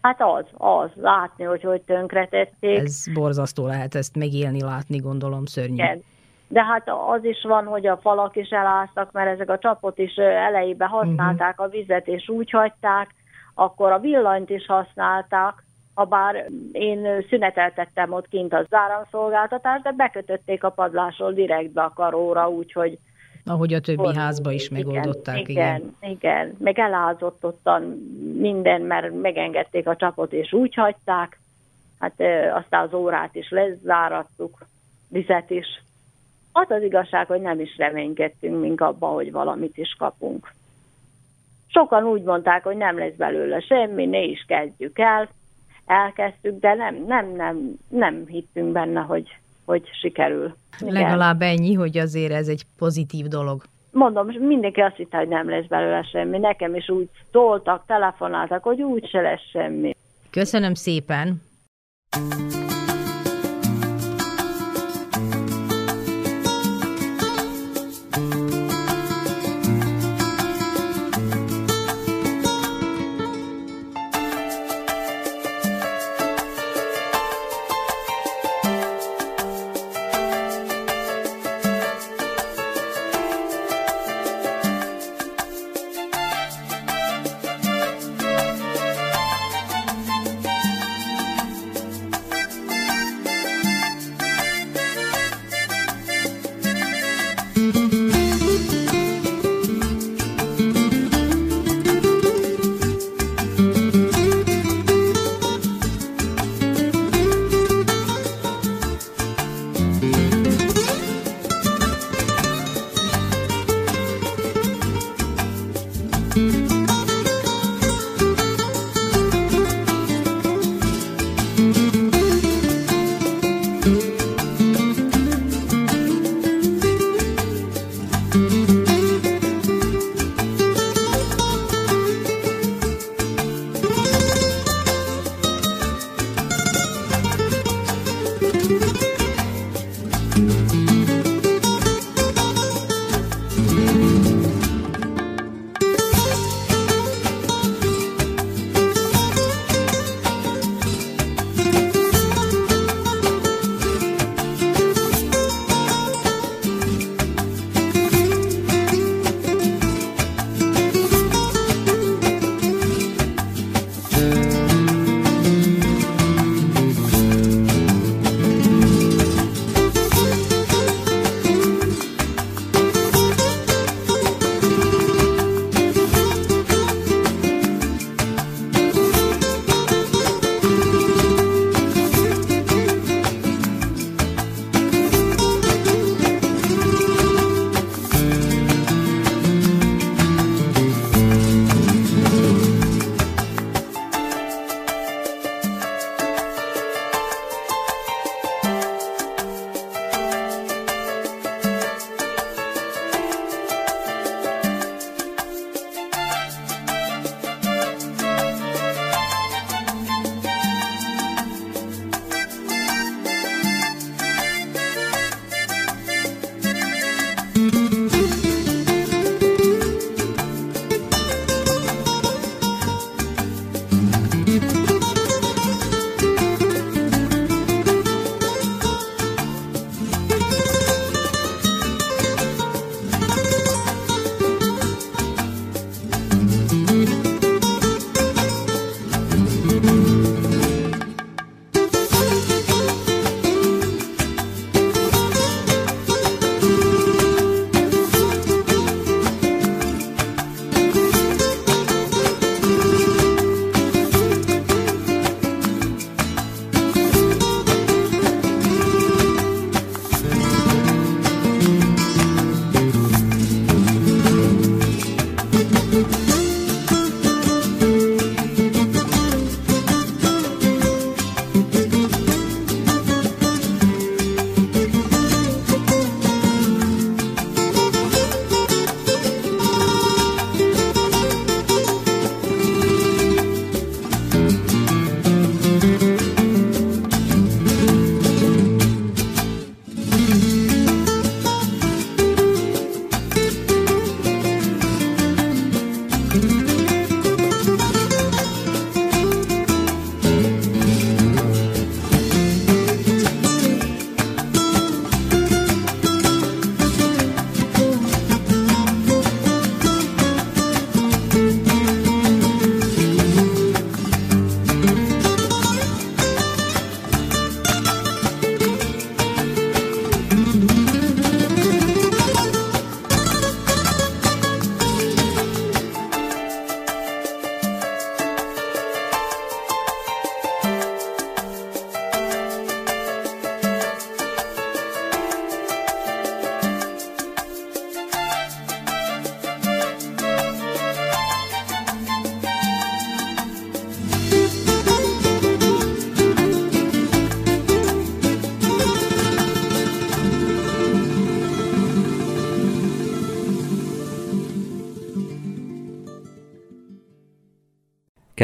Hát az, az, látni, hogy hogy tönkretették. Ez borzasztó lehet ezt megélni, látni, gondolom szörnyű. Igen. De hát az is van, hogy a falak is eláztak, mert ezek a csapot is ö, elejében használták a vizet, és úgy hagyták, akkor a villanyt is használták, ha bár én szüneteltettem ott kint az áramszolgáltatást, de bekötötték a padlásról direktbe a karóra, úgyhogy Ahogy a többi Volt. házba is megoldották, igen. igen, igen, igen. Meg elázott ottan minden, mert megengedték a csapot, és úgy hagyták. Hát ö, aztán az órát is lezárattuk, vizet is. Az az igazság, hogy nem is reménykedtünk mink abban, hogy valamit is kapunk. Sokan úgy mondták, hogy nem lesz belőle semmi, ne is kezdjük el. Elkezdtük, de nem, nem, nem, nem hittünk benne, hogy, hogy sikerül. Igen. Legalább ennyi, hogy azért ez egy pozitív dolog. Mondom, mindenki azt hitte, hogy nem lesz belőle semmi. Nekem is úgy szóltak, telefonáltak, hogy úgy se lesz semmi. Köszönöm szépen.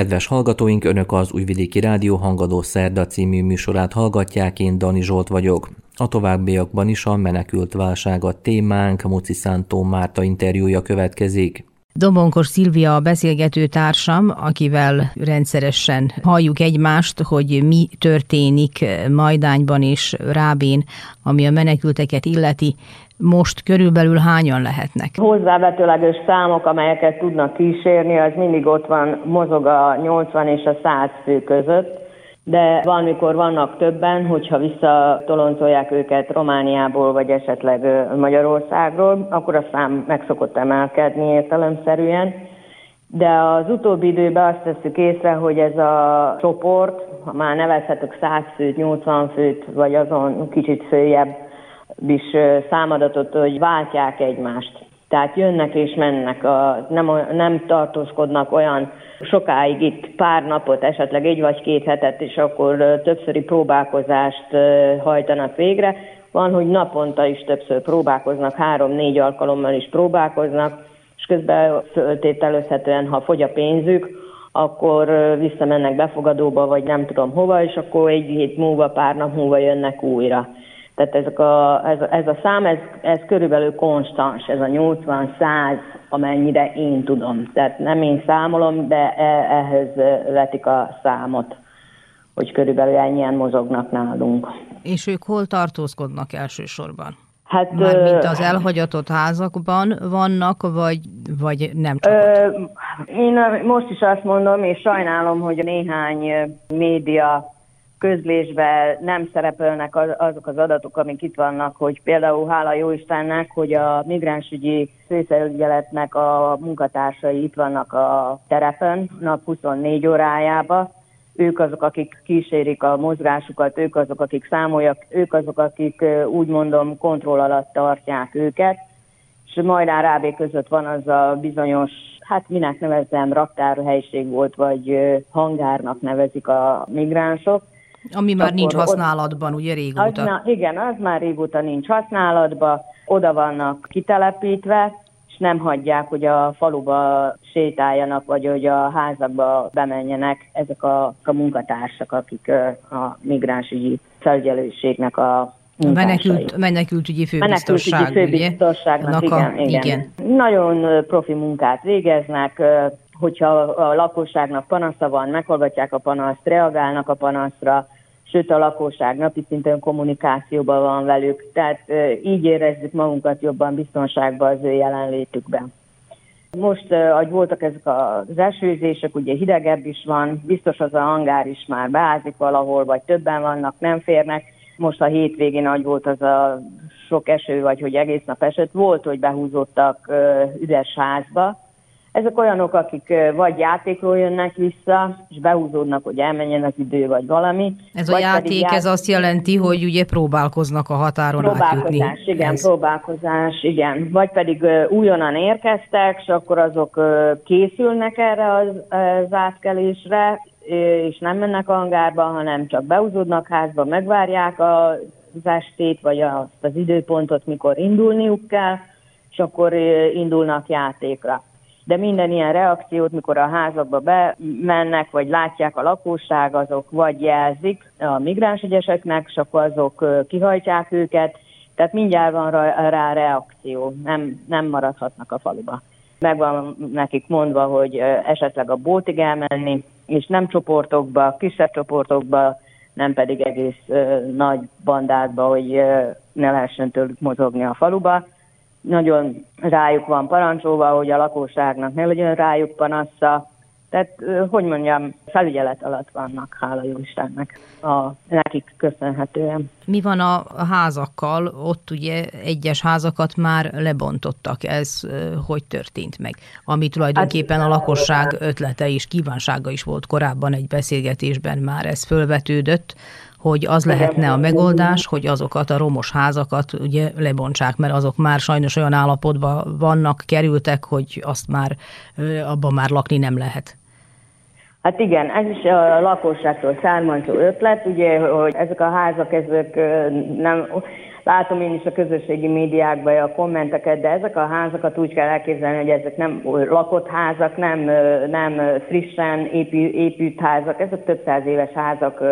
Kedves hallgatóink, Önök az Újvidéki Rádió Hangadó Szerda című műsorát hallgatják, én Dani Zsolt vagyok. A továbbiakban is a menekült válság a témánk, Muci Szántó Márta interjúja következik. Dobonkos Szilvia a beszélgető társam, akivel rendszeresen halljuk egymást, hogy mi történik Majdányban és Rábén, ami a menekülteket illeti. Most körülbelül hányan lehetnek? Hozzávetőleges számok, amelyeket tudnak kísérni, az mindig ott van, mozog a 80 és a 100 fő között, de van, mikor vannak többen, hogyha visszatoloncolják őket Romániából, vagy esetleg Magyarországról, akkor a szám meg szokott emelkedni értelemszerűen. De az utóbbi időben azt tesszük észre, hogy ez a csoport, ha már nevezhetök 100 főt, 80 főt, vagy azon kicsit följebb is számadatot, hogy váltják egymást. Tehát jönnek és mennek, a, nem, nem tartózkodnak olyan sokáig itt pár napot, esetleg egy vagy két hetet, és akkor többszöri próbálkozást hajtanak végre. Van, hogy naponta is többször próbálkoznak, három-négy alkalommal is próbálkoznak, és közben föltételezhetően, ha fogy a pénzük, akkor visszamennek befogadóba, vagy nem tudom hova, és akkor egy hét múlva, pár nap múlva jönnek újra. Tehát ezek a, ez, ez a szám, ez, ez körülbelül konstans, ez a 80-100, amennyire én tudom. Tehát nem én számolom, de e, ehhez vetik a számot, hogy körülbelül ennyien mozognak nálunk. És ők hol tartózkodnak elsősorban? Hát, Mármint az elhagyatott házakban vannak, vagy, vagy nem csak Ö, én ö, most is azt mondom, és sajnálom, hogy néhány média közlésben nem szerepelnek az- azok az adatok, amik itt vannak, hogy például hála jó Istennek, hogy a migránsügyi főfelügyeletnek a munkatársai itt vannak a terepen nap 24 órájába, ők azok, akik kísérik a mozgásukat, ők azok, akik számolják, ők azok, akik úgy mondom kontroll alatt tartják őket, és Majdán Rábé között van az a bizonyos, hát minek nevezzem, raktárhelyiség volt, vagy hangárnak nevezik a migránsok. Ami már nincs használatban, ugye Az régóta. már, igen, az már régóta nincs használatban, oda vannak kitelepítve, és nem hagyják, hogy a faluba sétáljanak, vagy hogy a házakba bemenjenek ezek a, a munkatársak, akik a migránsügyi felügyelőségnek a A menekült, menekültügyi főbiztosság, Menekültügyi főbiztosságnak, ugye? igen, igen. igen. Nagyon profi munkát végeznek, hogyha a lakosságnak panasza van, meghallgatják a panaszt, reagálnak a panaszra, sőt a lakosság napi szinten kommunikációban van velük, tehát így érezzük magunkat jobban biztonságban az ő jelenlétükben. Most, ahogy voltak ezek az esőzések, ugye hidegebb is van, biztos az a hangár is már beázik valahol, vagy többen vannak, nem férnek. Most a hétvégén, ahogy volt az a sok eső, vagy hogy egész nap esett, volt, hogy behúzottak üres házba. Ezek olyanok, akik vagy játékról jönnek vissza, és behúzódnak, hogy elmenjen az idő, vagy valami. Ez a vagy pedig játék, ját- ez azt jelenti, hogy ugye próbálkoznak a határon átjutni. Próbálkozás, igen, Ez- próbálkozás, igen. Vagy pedig újonnan érkeztek, és akkor azok készülnek erre az, az átkelésre, és nem mennek a hangárba, hanem csak beúzódnak házba, megvárják a- az estét, vagy azt az időpontot, mikor indulniuk kell, és akkor indulnak játékra. De minden ilyen reakciót, mikor a házakba bemennek, vagy látják a lakosság, azok vagy jelzik a migránsegyeseknek, akkor azok kihajtják őket, tehát mindjárt van rá, reakció, nem, nem maradhatnak a faluba. Meg van nekik mondva, hogy esetleg a bótig elmenni, és nem csoportokba, kisebb csoportokba, nem pedig egész ö, nagy bandákba, hogy ö, ne lehessen tőlük mozogni a faluba nagyon rájuk van parancsolva, hogy a lakosságnak ne legyen rájuk panasza. Tehát, hogy mondjam, felügyelet alatt vannak, hála jó Istennek, a, nekik köszönhetően. Mi van a a házakkal? Ott ugye egyes házakat már lebontottak. Ez hogy történt meg? Ami tulajdonképpen a lakosság ötlete és kívánsága is volt korábban egy beszélgetésben már ez fölvetődött, hogy az lehetne a megoldás, hogy azokat a romos házakat ugye lebontsák, mert azok már sajnos olyan állapotban vannak, kerültek, hogy azt már abban már lakni nem lehet. Hát igen, ez is a lakosságtól származó ötlet, ugye, hogy ezek a házak, ezek nem, látom én is a közösségi médiákban a kommenteket, de ezek a házakat úgy kell elképzelni, hogy ezek nem lakott házak, nem, nem frissen épült házak, ezek több száz éves házak,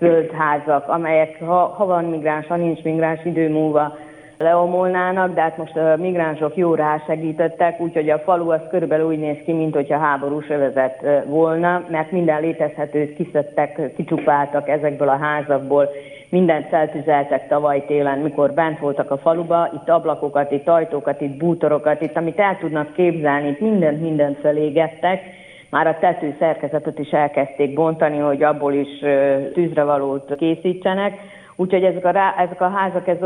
ö, földházak, amelyek ha, ha van migráns, ha nincs migráns idő múlva leomolnának, de hát most a migránsok jó rásegítettek, úgyhogy a falu az körülbelül úgy néz ki, mint hogyha háborús övezet volna, mert minden létezhetőt kiszedtek, kicsupáltak ezekből a házakból, mindent feltüzeltek tavaly télen, mikor bent voltak a faluba, itt ablakokat, itt ajtókat, itt bútorokat, itt amit el tudnak képzelni, itt mindent, mindent felégettek, már a tető szerkezetet is elkezdték bontani, hogy abból is ö, tűzrevalót készítsenek. Úgyhogy ezek a, rá, ezek a házak ez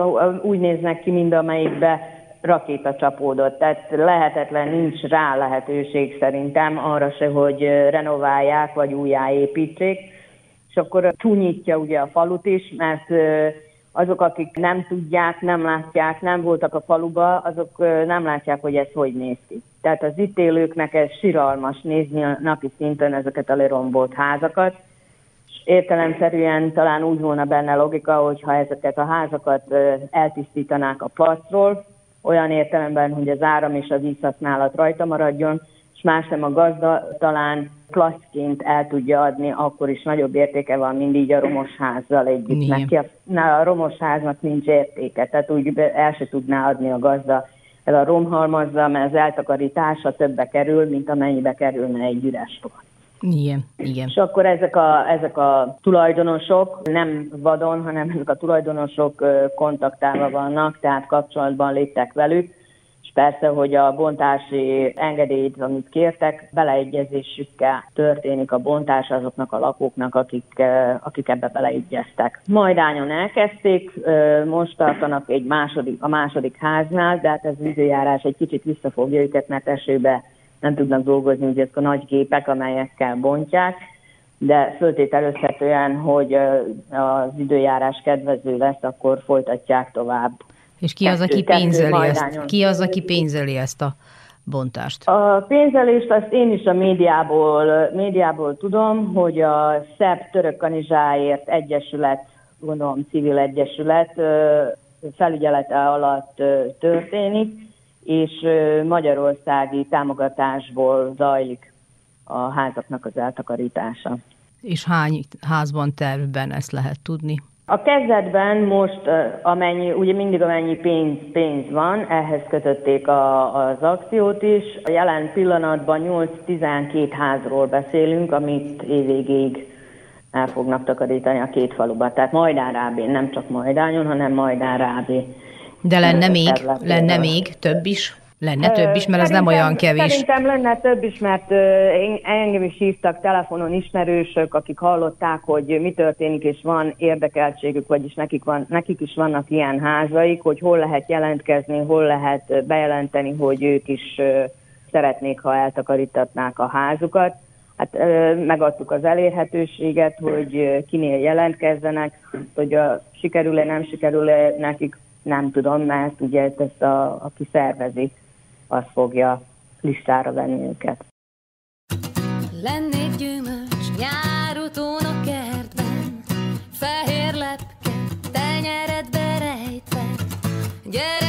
úgy néznek ki, mint amelyikbe rakéta csapódott. Tehát lehetetlen, nincs rá lehetőség szerintem arra se, hogy renoválják vagy újjáépítsék. És akkor csúnyítja ugye a falut is, mert azok, akik nem tudják, nem látják, nem voltak a faluba, azok nem látják, hogy ez hogy néz ki. Tehát az itt élőknek ez siralmas nézni a napi szinten ezeket a lerombolt házakat, értelemszerűen talán úgy volna benne logika, hogyha ezeket a házakat eltisztítanák a placról, olyan értelemben, hogy az áram és a vízhasználat rajta maradjon, más nem a gazda talán plaszként el tudja adni, akkor is nagyobb értéke van, mint így a romos házzal együtt. Igen. Neki a, na, a romos háznak nincs értéke, tehát úgy el se tudná adni a gazda el a romhalmazza, mert az eltakarítása többe kerül, mint amennyibe kerülne egy üres. Igen, igen. És akkor ezek a, ezek a tulajdonosok nem vadon, hanem ezek a tulajdonosok kontaktálva vannak, tehát kapcsolatban léptek velük, persze, hogy a bontási engedélyt, amit kértek, beleegyezésükkel történik a bontás azoknak a lakóknak, akik, ö, akik ebbe beleegyeztek. Majdányon elkezdték, ö, most tartanak egy második, a második háznál, de hát az időjárás egy kicsit visszafogja őket, mert esőbe nem tudnak dolgozni, ugye ezek a nagy gépek, amelyekkel bontják, de föltételezhetően, hogy ö, az időjárás kedvező lesz, akkor folytatják tovább. És ki az, aki pénzeli ezt? Ki az, aki pénzeli ezt a bontást? A pénzelést azt én is a médiából, médiából tudom, hogy a Szerb Török Kanizsáért Egyesület, gondolom civil egyesület felügyelete alatt történik, és magyarországi támogatásból zajlik a házaknak az eltakarítása. És hány házban tervben ezt lehet tudni? A kezdetben most amennyi, ugye mindig amennyi pénz, pénz van, ehhez kötötték a, az akciót is. A jelen pillanatban 8-12 házról beszélünk, amit évvégéig el fognak takarítani a két faluba. Tehát Majdán Rábén, nem csak Majdányon, hanem Majdán Rábé. De lenne még, lenne még több is? Lenne több is, mert ez nem olyan kevés. Szerintem lenne több is, mert engem is hívtak telefonon ismerősök, akik hallották, hogy mi történik, és van érdekeltségük, vagyis nekik, van, nekik is vannak ilyen házaik, hogy hol lehet jelentkezni, hol lehet bejelenteni, hogy ők is szeretnék, ha eltakarítatnák a házukat. Hát megadtuk az elérhetőséget, hogy kinél jelentkezzenek, hogy a, sikerül-e, nem sikerül-e nekik, nem tudom, mert ugye ezt a, aki szervezi, az fogja listára venni őket. Lennék gyümölcs nyárutón a kertben, fehér lepke, tenyeredbe rejtve. Gyerek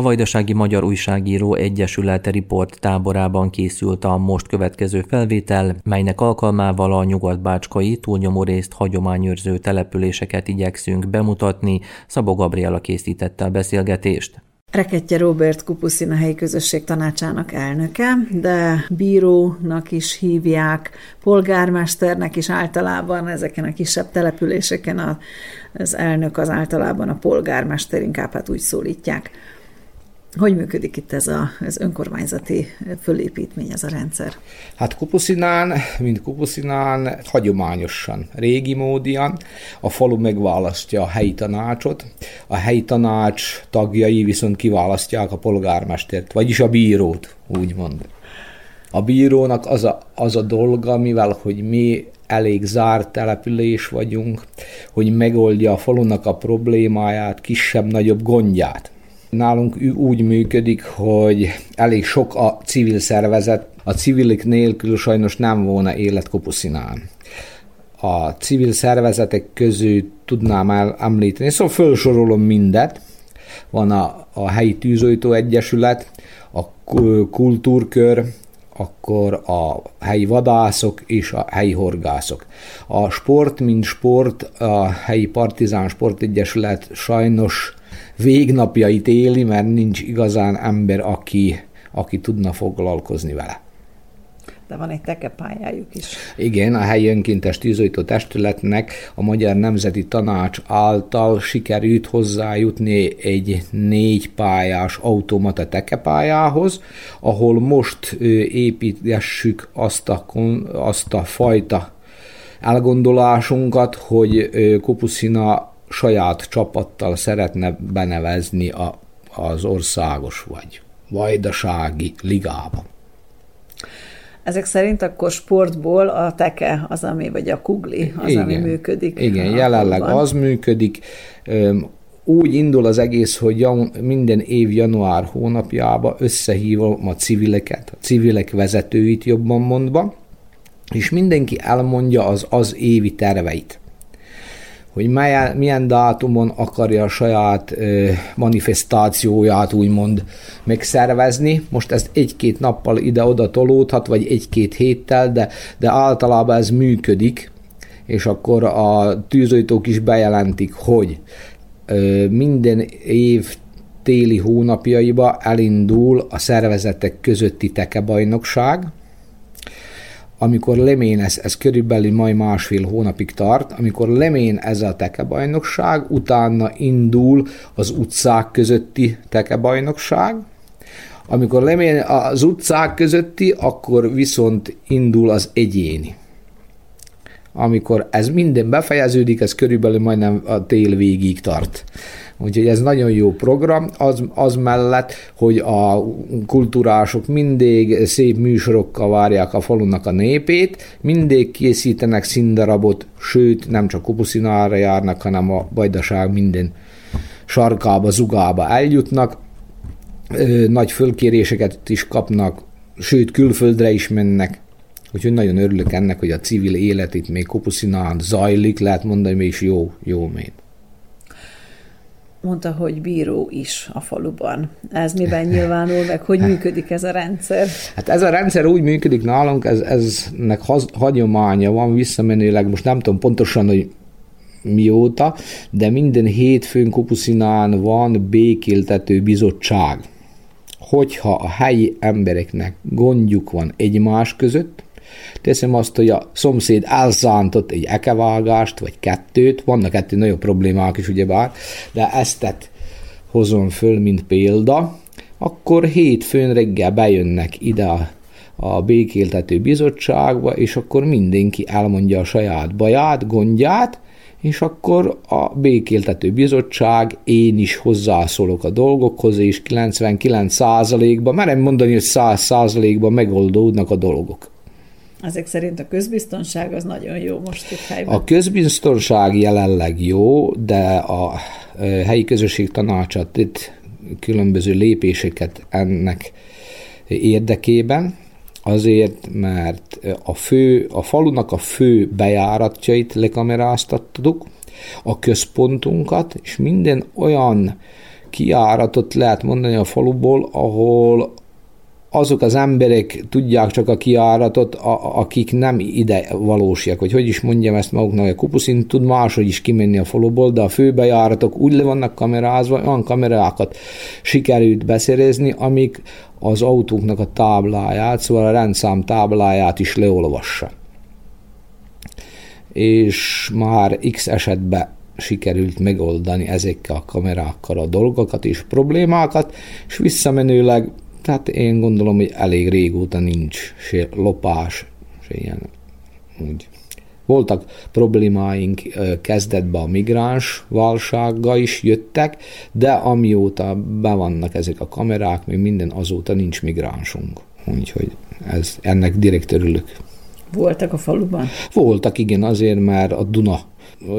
A Vajdasági Magyar Újságíró Egyesülete riport táborában készült a most következő felvétel, melynek alkalmával a nyugatbácskai túlnyomó részt hagyományőrző településeket igyekszünk bemutatni. Szabó Gabriela készítette a beszélgetést. Reketje Robert Kupuszina helyi közösség tanácsának elnöke, de bírónak is hívják, polgármesternek is általában ezeken a kisebb településeken a, az elnök az általában a polgármester, inkább hát úgy szólítják. Hogy működik itt ez a, az önkormányzati fölépítmény, ez a rendszer? Hát Kupuszinán, mint Kupuszinán, hagyományosan, régi módian a falu megválasztja a helyi tanácsot, a helyi tanács tagjai viszont kiválasztják a polgármestert, vagyis a bírót, úgymond. A bírónak az a, az a dolga, mivel hogy mi elég zárt település vagyunk, hogy megoldja a falunak a problémáját, kisebb-nagyobb gondját. Nálunk úgy működik, hogy elég sok a civil szervezet, a civilik nélkül sajnos nem volna élet Kopuszinán. A civil szervezetek közül tudnám el említeni, szóval felsorolom mindet. Van a, a helyi tűzoltó egyesület, a kultúrkör, akkor a helyi vadászok és a helyi horgászok. A sport, mint sport, a helyi partizán sportegyesület sajnos végnapjait éli, mert nincs igazán ember, aki, aki tudna foglalkozni vele. De van egy tekepályájuk is. Igen, a helyi önkéntes tűzoltó testületnek a Magyar Nemzeti Tanács által sikerült hozzájutni egy négy pályás automata tekepályához, ahol most építessük azt a, azt a fajta elgondolásunkat, hogy Kopuszina saját csapattal szeretne benevezni a, az országos vagy vajdasági ligába. Ezek szerint akkor sportból a teke az, ami, vagy a kugli az, igen, ami működik. Igen, jelenleg az működik. Úgy indul az egész, hogy minden év január hónapjába összehívom a civileket, a civilek vezetőit jobban mondva, és mindenki elmondja az az évi terveit hogy melyen, milyen dátumon akarja a saját ö, manifestációját úgymond megszervezni. Most ez egy-két nappal ide-oda tolódhat, vagy egy-két héttel, de, de általában ez működik, és akkor a tűzoltók is bejelentik, hogy ö, minden év téli hónapjaiba elindul a szervezetek közötti tekebajnokság, amikor lemén ez, ez körülbelül majd másfél hónapig tart, amikor lemén ez a tekebajnokság, utána indul az utcák közötti tekebajnokság, amikor lemén az utcák közötti, akkor viszont indul az egyéni. Amikor ez minden befejeződik, ez körülbelül majdnem a tél végig tart. Úgyhogy ez nagyon jó program, az, az mellett, hogy a kultúrások mindig szép műsorokkal várják a falunak a népét, mindig készítenek színdarabot, sőt nem csak Kupuszinára járnak, hanem a Bajdaság minden sarkába, zugába eljutnak, nagy fölkéréseket is kapnak, sőt külföldre is mennek, Úgyhogy nagyon örülök ennek, hogy a civil élet itt még Kopuszinán zajlik, lehet mondani, és jó, jó még mondta, hogy bíró is a faluban. Ez miben nyilvánul meg, hogy működik ez a rendszer? Hát ez a rendszer úgy működik nálunk, ez, eznek haz, hagyománya van visszamenőleg, most nem tudom pontosan, hogy mióta, de minden hétfőn Kupuszinán van békéltető bizottság. Hogyha a helyi embereknek gondjuk van egymás között, Teszem azt, hogy a szomszéd elszántott egy ekevágást, vagy kettőt, vannak ettől nagyobb problémák is, ugyebár, de ezt tett hozom föl, mint példa, akkor hétfőn reggel bejönnek ide a, a békéltető bizottságba, és akkor mindenki elmondja a saját baját, gondját, és akkor a békéltető bizottság, én is hozzászólok a dolgokhoz, és 99%-ban, merem mondani, hogy 100%-ban megoldódnak a dolgok. Ezek szerint a közbiztonság az nagyon jó most itt helyben. A közbiztonság jelenleg jó, de a helyi közösség tanácsát itt különböző lépéseket ennek érdekében, azért, mert a fő, a falunak a fő bejáratjait lekameráztattuk, a központunkat, és minden olyan kiáratot lehet mondani a faluból, ahol azok az emberek tudják csak a kiáratot, a, akik nem ide valósiak, hogy hogy is mondjam ezt maguknak, a kupuszin tud máshogy is kimenni a faluból, de a főbejáratok úgy le vannak kamerázva, olyan kamerákat sikerült beszerezni, amik az autóknak a tábláját, szóval a rendszám tábláját is leolvassa. És már x esetben sikerült megoldani ezekkel a kamerákkal a dolgokat és problémákat, és visszamenőleg tehát én gondolom, hogy elég régóta nincs se lopás, se ilyen úgy. Voltak problémáink kezdetben a migráns válsággal is jöttek, de amióta be vannak ezek a kamerák, még minden azóta nincs migránsunk. Úgyhogy ez, ennek direkt örülök. Voltak a faluban? Voltak, igen, azért, mert a Duna,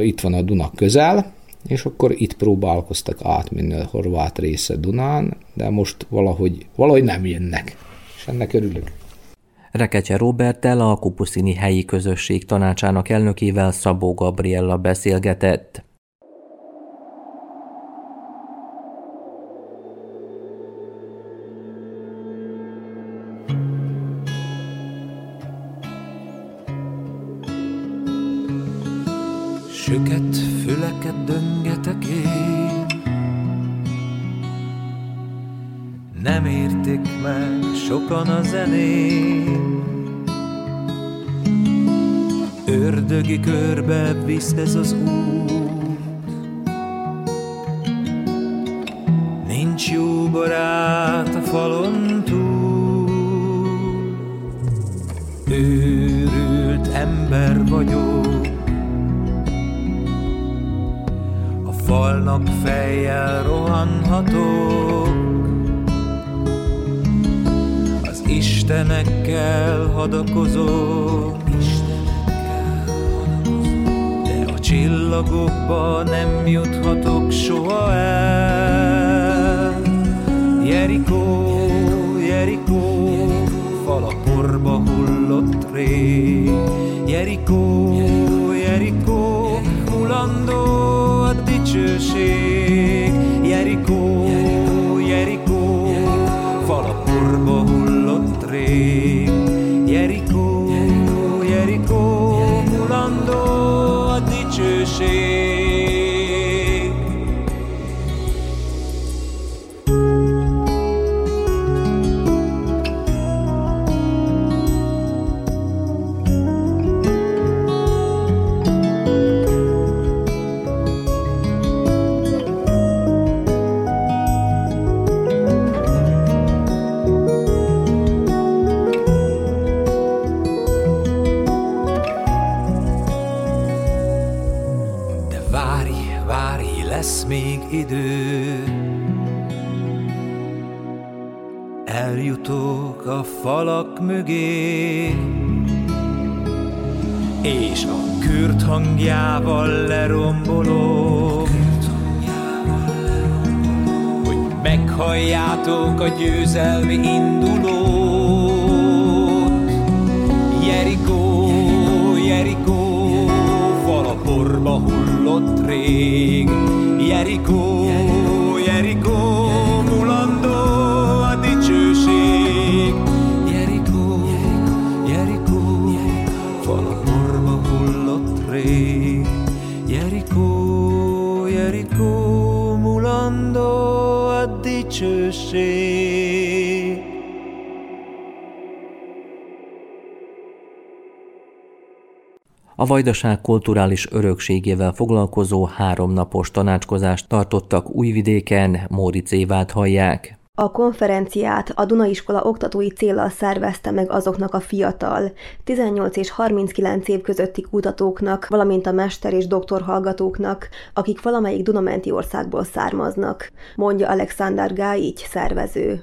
itt van a Duna közel, és akkor itt próbálkoztak átmenni a horvát része Dunán, de most valahogy, valahogy nem jönnek, és ennek örülök. Rekecse Robertel a Kupuszini helyi közösség tanácsának elnökével Szabó Gabriella beszélgetett. Söket füleket döngetek én. Nem értik meg sokan a zenén Ördögi körbe visz ez az út. Nincs jó barát a falon túl. Őrült ember vagyok falnak fejjel rohanhatok. Az istenekkel hadakozok. De a csillagokba nem juthatok soha el. Jerikó, Jerikó, fal a porba hullott rég. Jerikó, Jerikó, mulandó dicsőség Jerikó, Jerikó, a falak mögé. És a kürt hangjával lerombolok. Hogy meghalljátok a győzelmi indulót. Jerikó, Jerikó, fal a porba hullott rég. Jerikó, Vajdaság kulturális örökségével foglalkozó háromnapos tanácskozást tartottak Újvidéken, Móricz Évát hallják. A konferenciát a Dunaiskola oktatói célral szervezte meg azoknak a fiatal, 18 és 39 év közötti kutatóknak, valamint a mester és doktor hallgatóknak, akik valamelyik Dunamenti országból származnak, mondja Alexander Gájic szervező.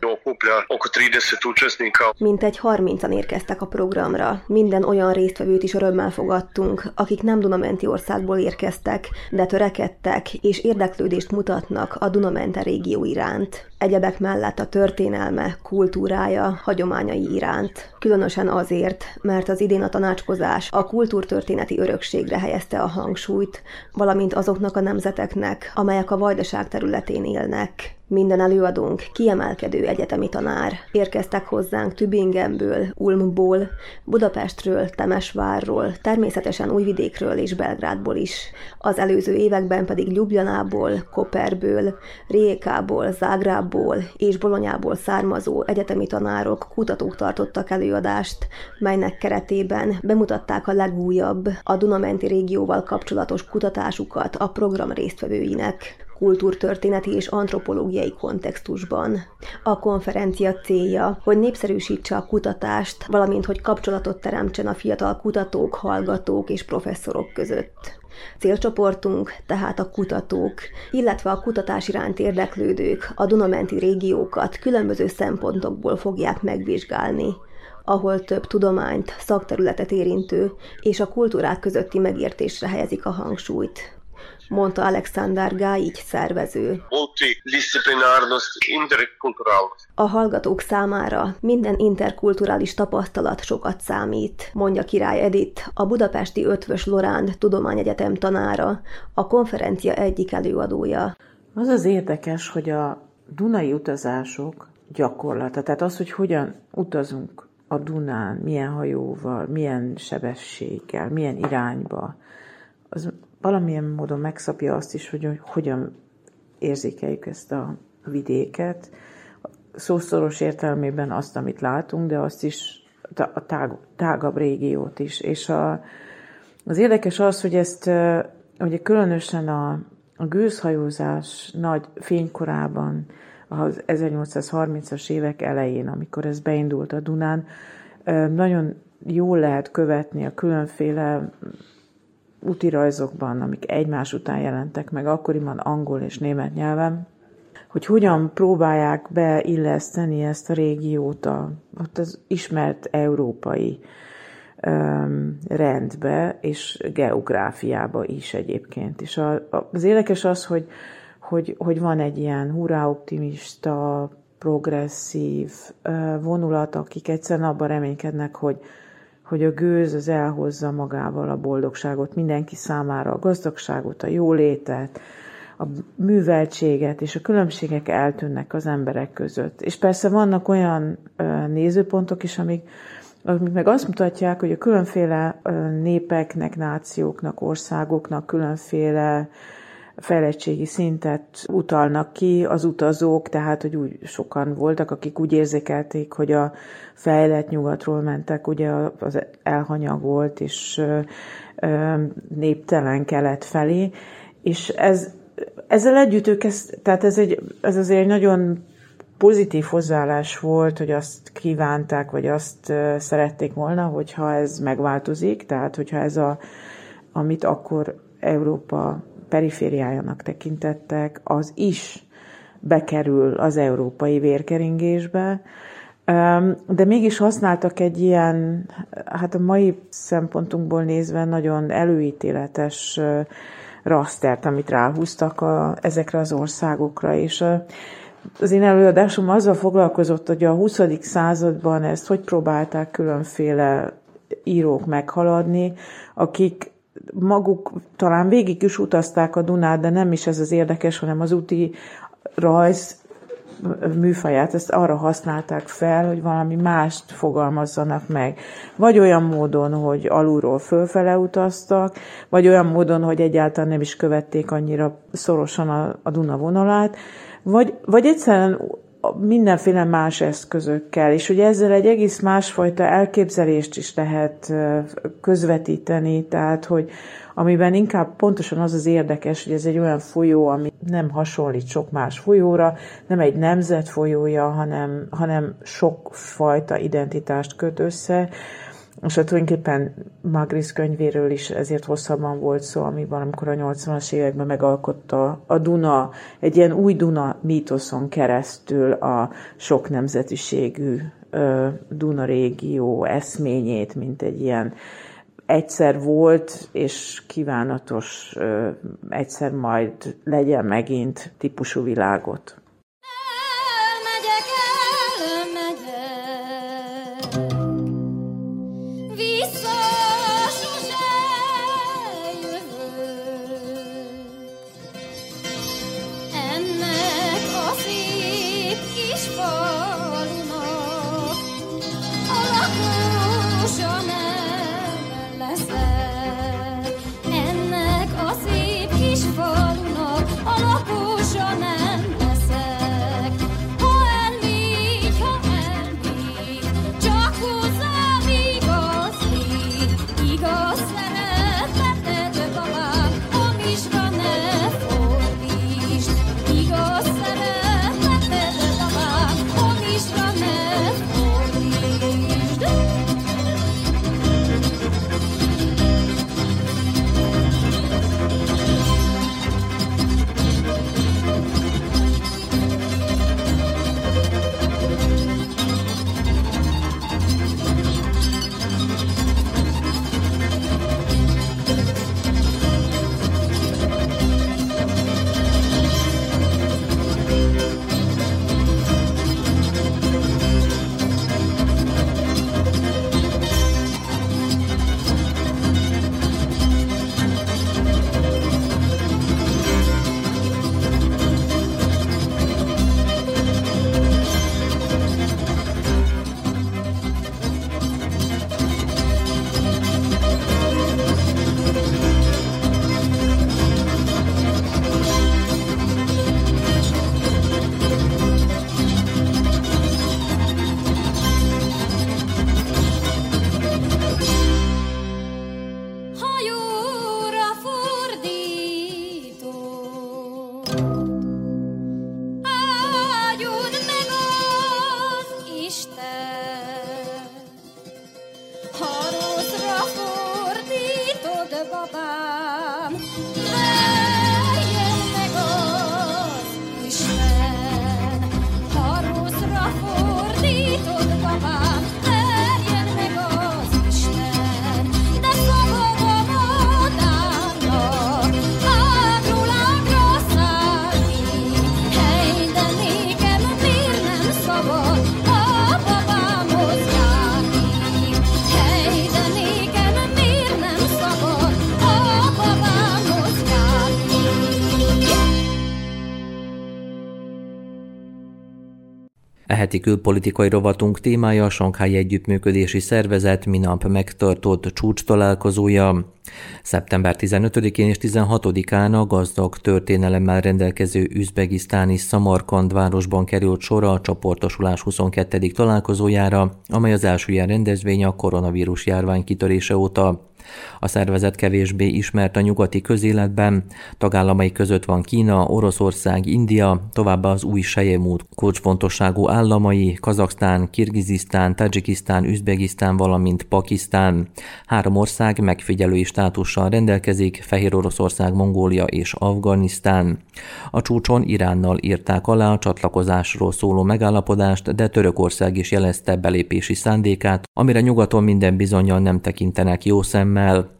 Mintegy 30-an érkeztek a programra. Minden olyan résztvevőt is örömmel fogadtunk, akik nem Dunamenti országból érkeztek, de törekedtek és érdeklődést mutatnak a Dunamente régió iránt. Egyebek mellett a történelme, kultúrája, hagyományai iránt. Különösen azért, mert az idén a tanácskozás a kultúrtörténeti örökségre helyezte a hangsúlyt, valamint azoknak a nemzeteknek, amelyek a vajdaság területén élnek. Minden előadónk kiemelkedő egyetemi tanár. Érkeztek hozzánk Tübingenből, Ulmból, Budapestről, Temesvárról, természetesen Újvidékről és Belgrádból is. Az előző években pedig Ljubljanából, Koperből, Rijékából, Zágrábból és Bolonyából származó egyetemi tanárok, kutatók tartottak előadást, melynek keretében bemutatták a legújabb, a Dunamenti régióval kapcsolatos kutatásukat a program résztvevőinek kultúrtörténeti és antropológiai kontextusban. A konferencia célja, hogy népszerűsítse a kutatást, valamint hogy kapcsolatot teremtsen a fiatal kutatók, hallgatók és professzorok között. Célcsoportunk tehát a kutatók, illetve a kutatás iránt érdeklődők a Dunamenti régiókat különböző szempontokból fogják megvizsgálni ahol több tudományt, szakterületet érintő és a kultúrák közötti megértésre helyezik a hangsúlyt mondta Alexander Gájic szervező. A hallgatók számára minden interkulturális tapasztalat sokat számít, mondja Király Edith, a budapesti Ötvös Loránd Tudományegyetem tanára, a konferencia egyik előadója. Az az érdekes, hogy a Dunai utazások gyakorlata, tehát az, hogy hogyan utazunk a Dunán, milyen hajóval, milyen sebességgel, milyen irányba, az valamilyen módon megszapja azt is, hogy hogyan érzékeljük ezt a vidéket. Szószoros értelmében azt, amit látunk, de azt is a tág, tágabb régiót is. És a, az érdekes az, hogy ezt ugye különösen a, a gőzhajózás nagy fénykorában, az 1830-as évek elején, amikor ez beindult a Dunán, nagyon jól lehet követni a különféle útirajzokban, amik egymás után jelentek meg, akkoriban angol és német nyelven, hogy hogyan próbálják beilleszteni ezt a régiót a, az ismert európai um, rendbe és geográfiába is egyébként. És a, az érdekes az, hogy, hogy, hogy van egy ilyen hurrá optimista, progresszív vonulat, akik egyszerűen abban reménykednek, hogy hogy a gőz az elhozza magával a boldogságot mindenki számára, a gazdagságot, a jólétet, a műveltséget, és a különbségek eltűnnek az emberek között. És persze vannak olyan nézőpontok is, amik, amik meg azt mutatják, hogy a különféle népeknek, nációknak, országoknak különféle fejlettségi szintet utalnak ki az utazók, tehát hogy úgy sokan voltak, akik úgy érzékelték, hogy a fejlett nyugatról mentek, ugye az elhanyagolt és néptelen kelet felé, és ez, ezzel együtt ők ezt, tehát ez, egy, ez azért egy nagyon pozitív hozzáállás volt, hogy azt kívánták, vagy azt szerették volna, hogyha ez megváltozik, tehát hogyha ez a, amit akkor Európa perifériájának tekintettek, az is bekerül az európai vérkeringésbe, de mégis használtak egy ilyen, hát a mai szempontunkból nézve nagyon előítéletes rasztert, amit ráhúztak a, ezekre az országokra, és az én előadásom azzal foglalkozott, hogy a 20. században ezt hogy próbálták különféle írók meghaladni, akik maguk talán végig is utazták a Dunát, de nem is ez az érdekes, hanem az úti rajz műfaját, ezt arra használták fel, hogy valami mást fogalmazzanak meg. Vagy olyan módon, hogy alulról fölfele utaztak, vagy olyan módon, hogy egyáltalán nem is követték annyira szorosan a, a Duna vonalát, vagy, vagy egyszerűen mindenféle más eszközökkel, és hogy ezzel egy egész másfajta elképzelést is lehet közvetíteni, tehát hogy amiben inkább pontosan az az érdekes, hogy ez egy olyan folyó, ami nem hasonlít sok más folyóra, nem egy nemzet folyója, hanem, hanem sok fajta identitást köt össze, és hát tulajdonképpen Magris könyvéről is ezért hosszabban volt szó, amiben amikor a 80-as években megalkotta a Duna, egy ilyen új Duna mítoszon keresztül a sok nemzetiségű Duna régió eszményét, mint egy ilyen egyszer volt, és kívánatos egyszer majd legyen megint típusú világot. Oh, heti külpolitikai rovatunk témája a Sankhái Együttműködési Szervezet minap megtartott csúcs találkozója. Szeptember 15-én és 16-án a gazdag történelemmel rendelkező üzbegisztáni Szamarkand városban került sor a csoportosulás 22. találkozójára, amely az első ilyen rendezvény a koronavírus járvány kitörése óta. A szervezet kevésbé ismert a nyugati közéletben, tagállamai között van Kína, Oroszország, India, továbbá az új sejemút kulcsfontosságú államai, Kazaksztán, Kirgizisztán, Tajikisztán, Üzbegisztán, valamint Pakisztán. Három ország megfigyelői státussal rendelkezik, Fehér Oroszország, Mongólia és Afganisztán. A csúcson Iránnal írták alá a csatlakozásról szóló megállapodást, de Törökország is jelezte belépési szándékát, amire nyugaton minden bizonyal nem tekintenek jó szemmel, szemmel.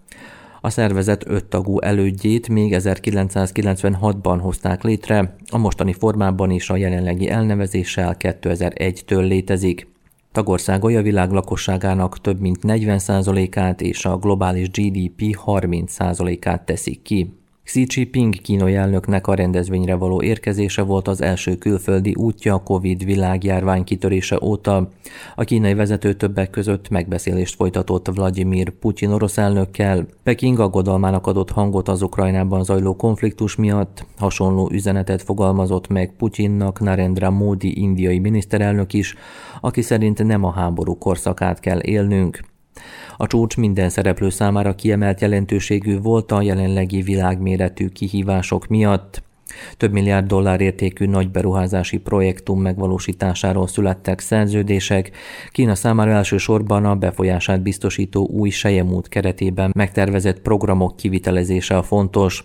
A szervezet öttagú elődjét még 1996-ban hozták létre, a mostani formában is a jelenlegi elnevezéssel 2001-től létezik. Tagországai a világ lakosságának több mint 40%-át és a globális GDP 30%-át teszik ki. Xi Jinping kínai elnöknek a rendezvényre való érkezése volt az első külföldi útja a Covid világjárvány kitörése óta. A kínai vezető többek között megbeszélést folytatott Vladimir Putyin orosz elnökkel. Peking aggodalmának adott hangot az Ukrajnában zajló konfliktus miatt. Hasonló üzenetet fogalmazott meg Putyinnak Narendra Modi indiai miniszterelnök is, aki szerint nem a háború korszakát kell élnünk. A csúcs minden szereplő számára kiemelt jelentőségű volt a jelenlegi világméretű kihívások miatt. Több milliárd dollár értékű nagy beruházási projektum megvalósításáról születtek szerződések. Kína számára elsősorban a befolyását biztosító új sejemút keretében megtervezett programok kivitelezése a fontos.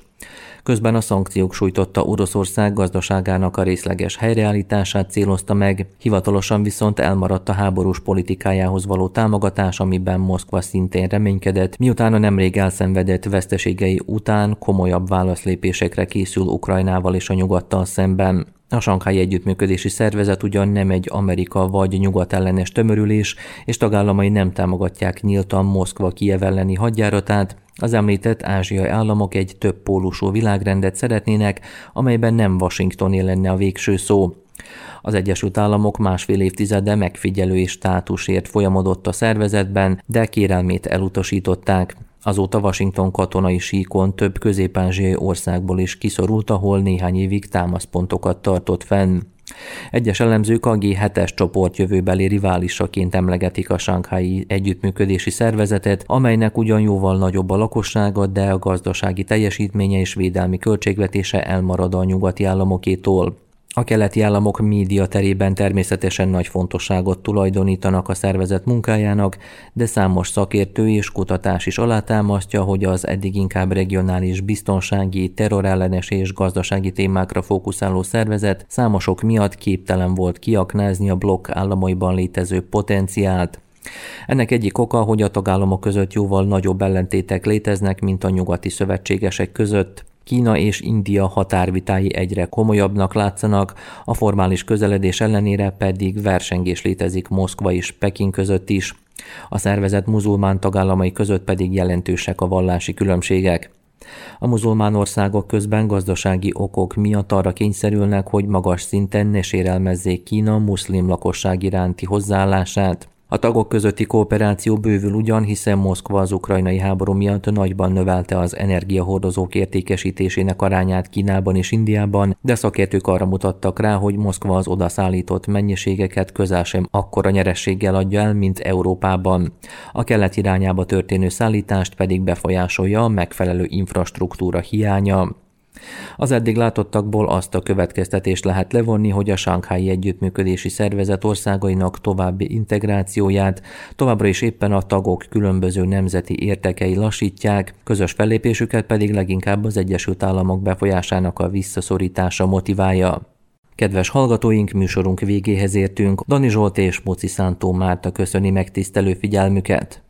Közben a szankciók sújtotta Oroszország gazdaságának a részleges helyreállítását célozta meg, hivatalosan viszont elmaradt a háborús politikájához való támogatás, amiben Moszkva szintén reménykedett, miután a nemrég elszenvedett veszteségei után komolyabb válaszlépésekre készül Ukrajnával és a nyugattal szemben. A Sankhái Együttműködési Szervezet ugyan nem egy Amerika vagy nyugat ellenes tömörülés, és tagállamai nem támogatják nyíltan Moszkva Kiev elleni hadjáratát, az említett ázsiai államok egy több pólusú világrendet szeretnének, amelyben nem Washingtoné lenne a végső szó. Az Egyesült Államok másfél évtizede megfigyelői státusért folyamodott a szervezetben, de kérelmét elutasították. Azóta Washington katonai síkon több közép országból is kiszorult, ahol néhány évig támaszpontokat tartott fenn. Egyes elemzők a G7-es csoport jövőbeli riválisaként emlegetik a Sánkhái Együttműködési Szervezetet, amelynek ugyan jóval nagyobb a lakossága, de a gazdasági teljesítménye és védelmi költségvetése elmarad a nyugati államokétól. A keleti államok média terében természetesen nagy fontosságot tulajdonítanak a szervezet munkájának, de számos szakértő és kutatás is alátámasztja, hogy az eddig inkább regionális biztonsági, terrorellenes és gazdasági témákra fókuszáló szervezet számosok miatt képtelen volt kiaknázni a blokk államaiban létező potenciált. Ennek egyik oka, hogy a tagállamok között jóval nagyobb ellentétek léteznek, mint a nyugati szövetségesek között. Kína és India határvitái egyre komolyabbnak látszanak, a formális közeledés ellenére pedig versengés létezik Moszkva és Peking között is. A szervezet muzulmán tagállamai között pedig jelentősek a vallási különbségek. A muzulmán országok közben gazdasági okok miatt arra kényszerülnek, hogy magas szinten ne sérelmezzék Kína muszlim lakosság iránti hozzáállását. A tagok közötti kooperáció bővül ugyan, hiszen Moszkva az ukrajnai háború miatt nagyban növelte az energiahordozók értékesítésének arányát Kínában és Indiában, de szakértők arra mutattak rá, hogy Moszkva az odaszállított mennyiségeket közel sem akkora nyerességgel adja el, mint Európában. A kelet irányába történő szállítást pedig befolyásolja a megfelelő infrastruktúra hiánya. Az eddig látottakból azt a következtetést lehet levonni, hogy a Sánkhái Együttműködési Szervezet országainak további integrációját továbbra is éppen a tagok különböző nemzeti értekei lassítják, közös fellépésüket pedig leginkább az Egyesült Államok befolyásának a visszaszorítása motiválja. Kedves hallgatóink, műsorunk végéhez értünk. Dani Zsolt és Moci Szántó Márta köszöni megtisztelő figyelmüket.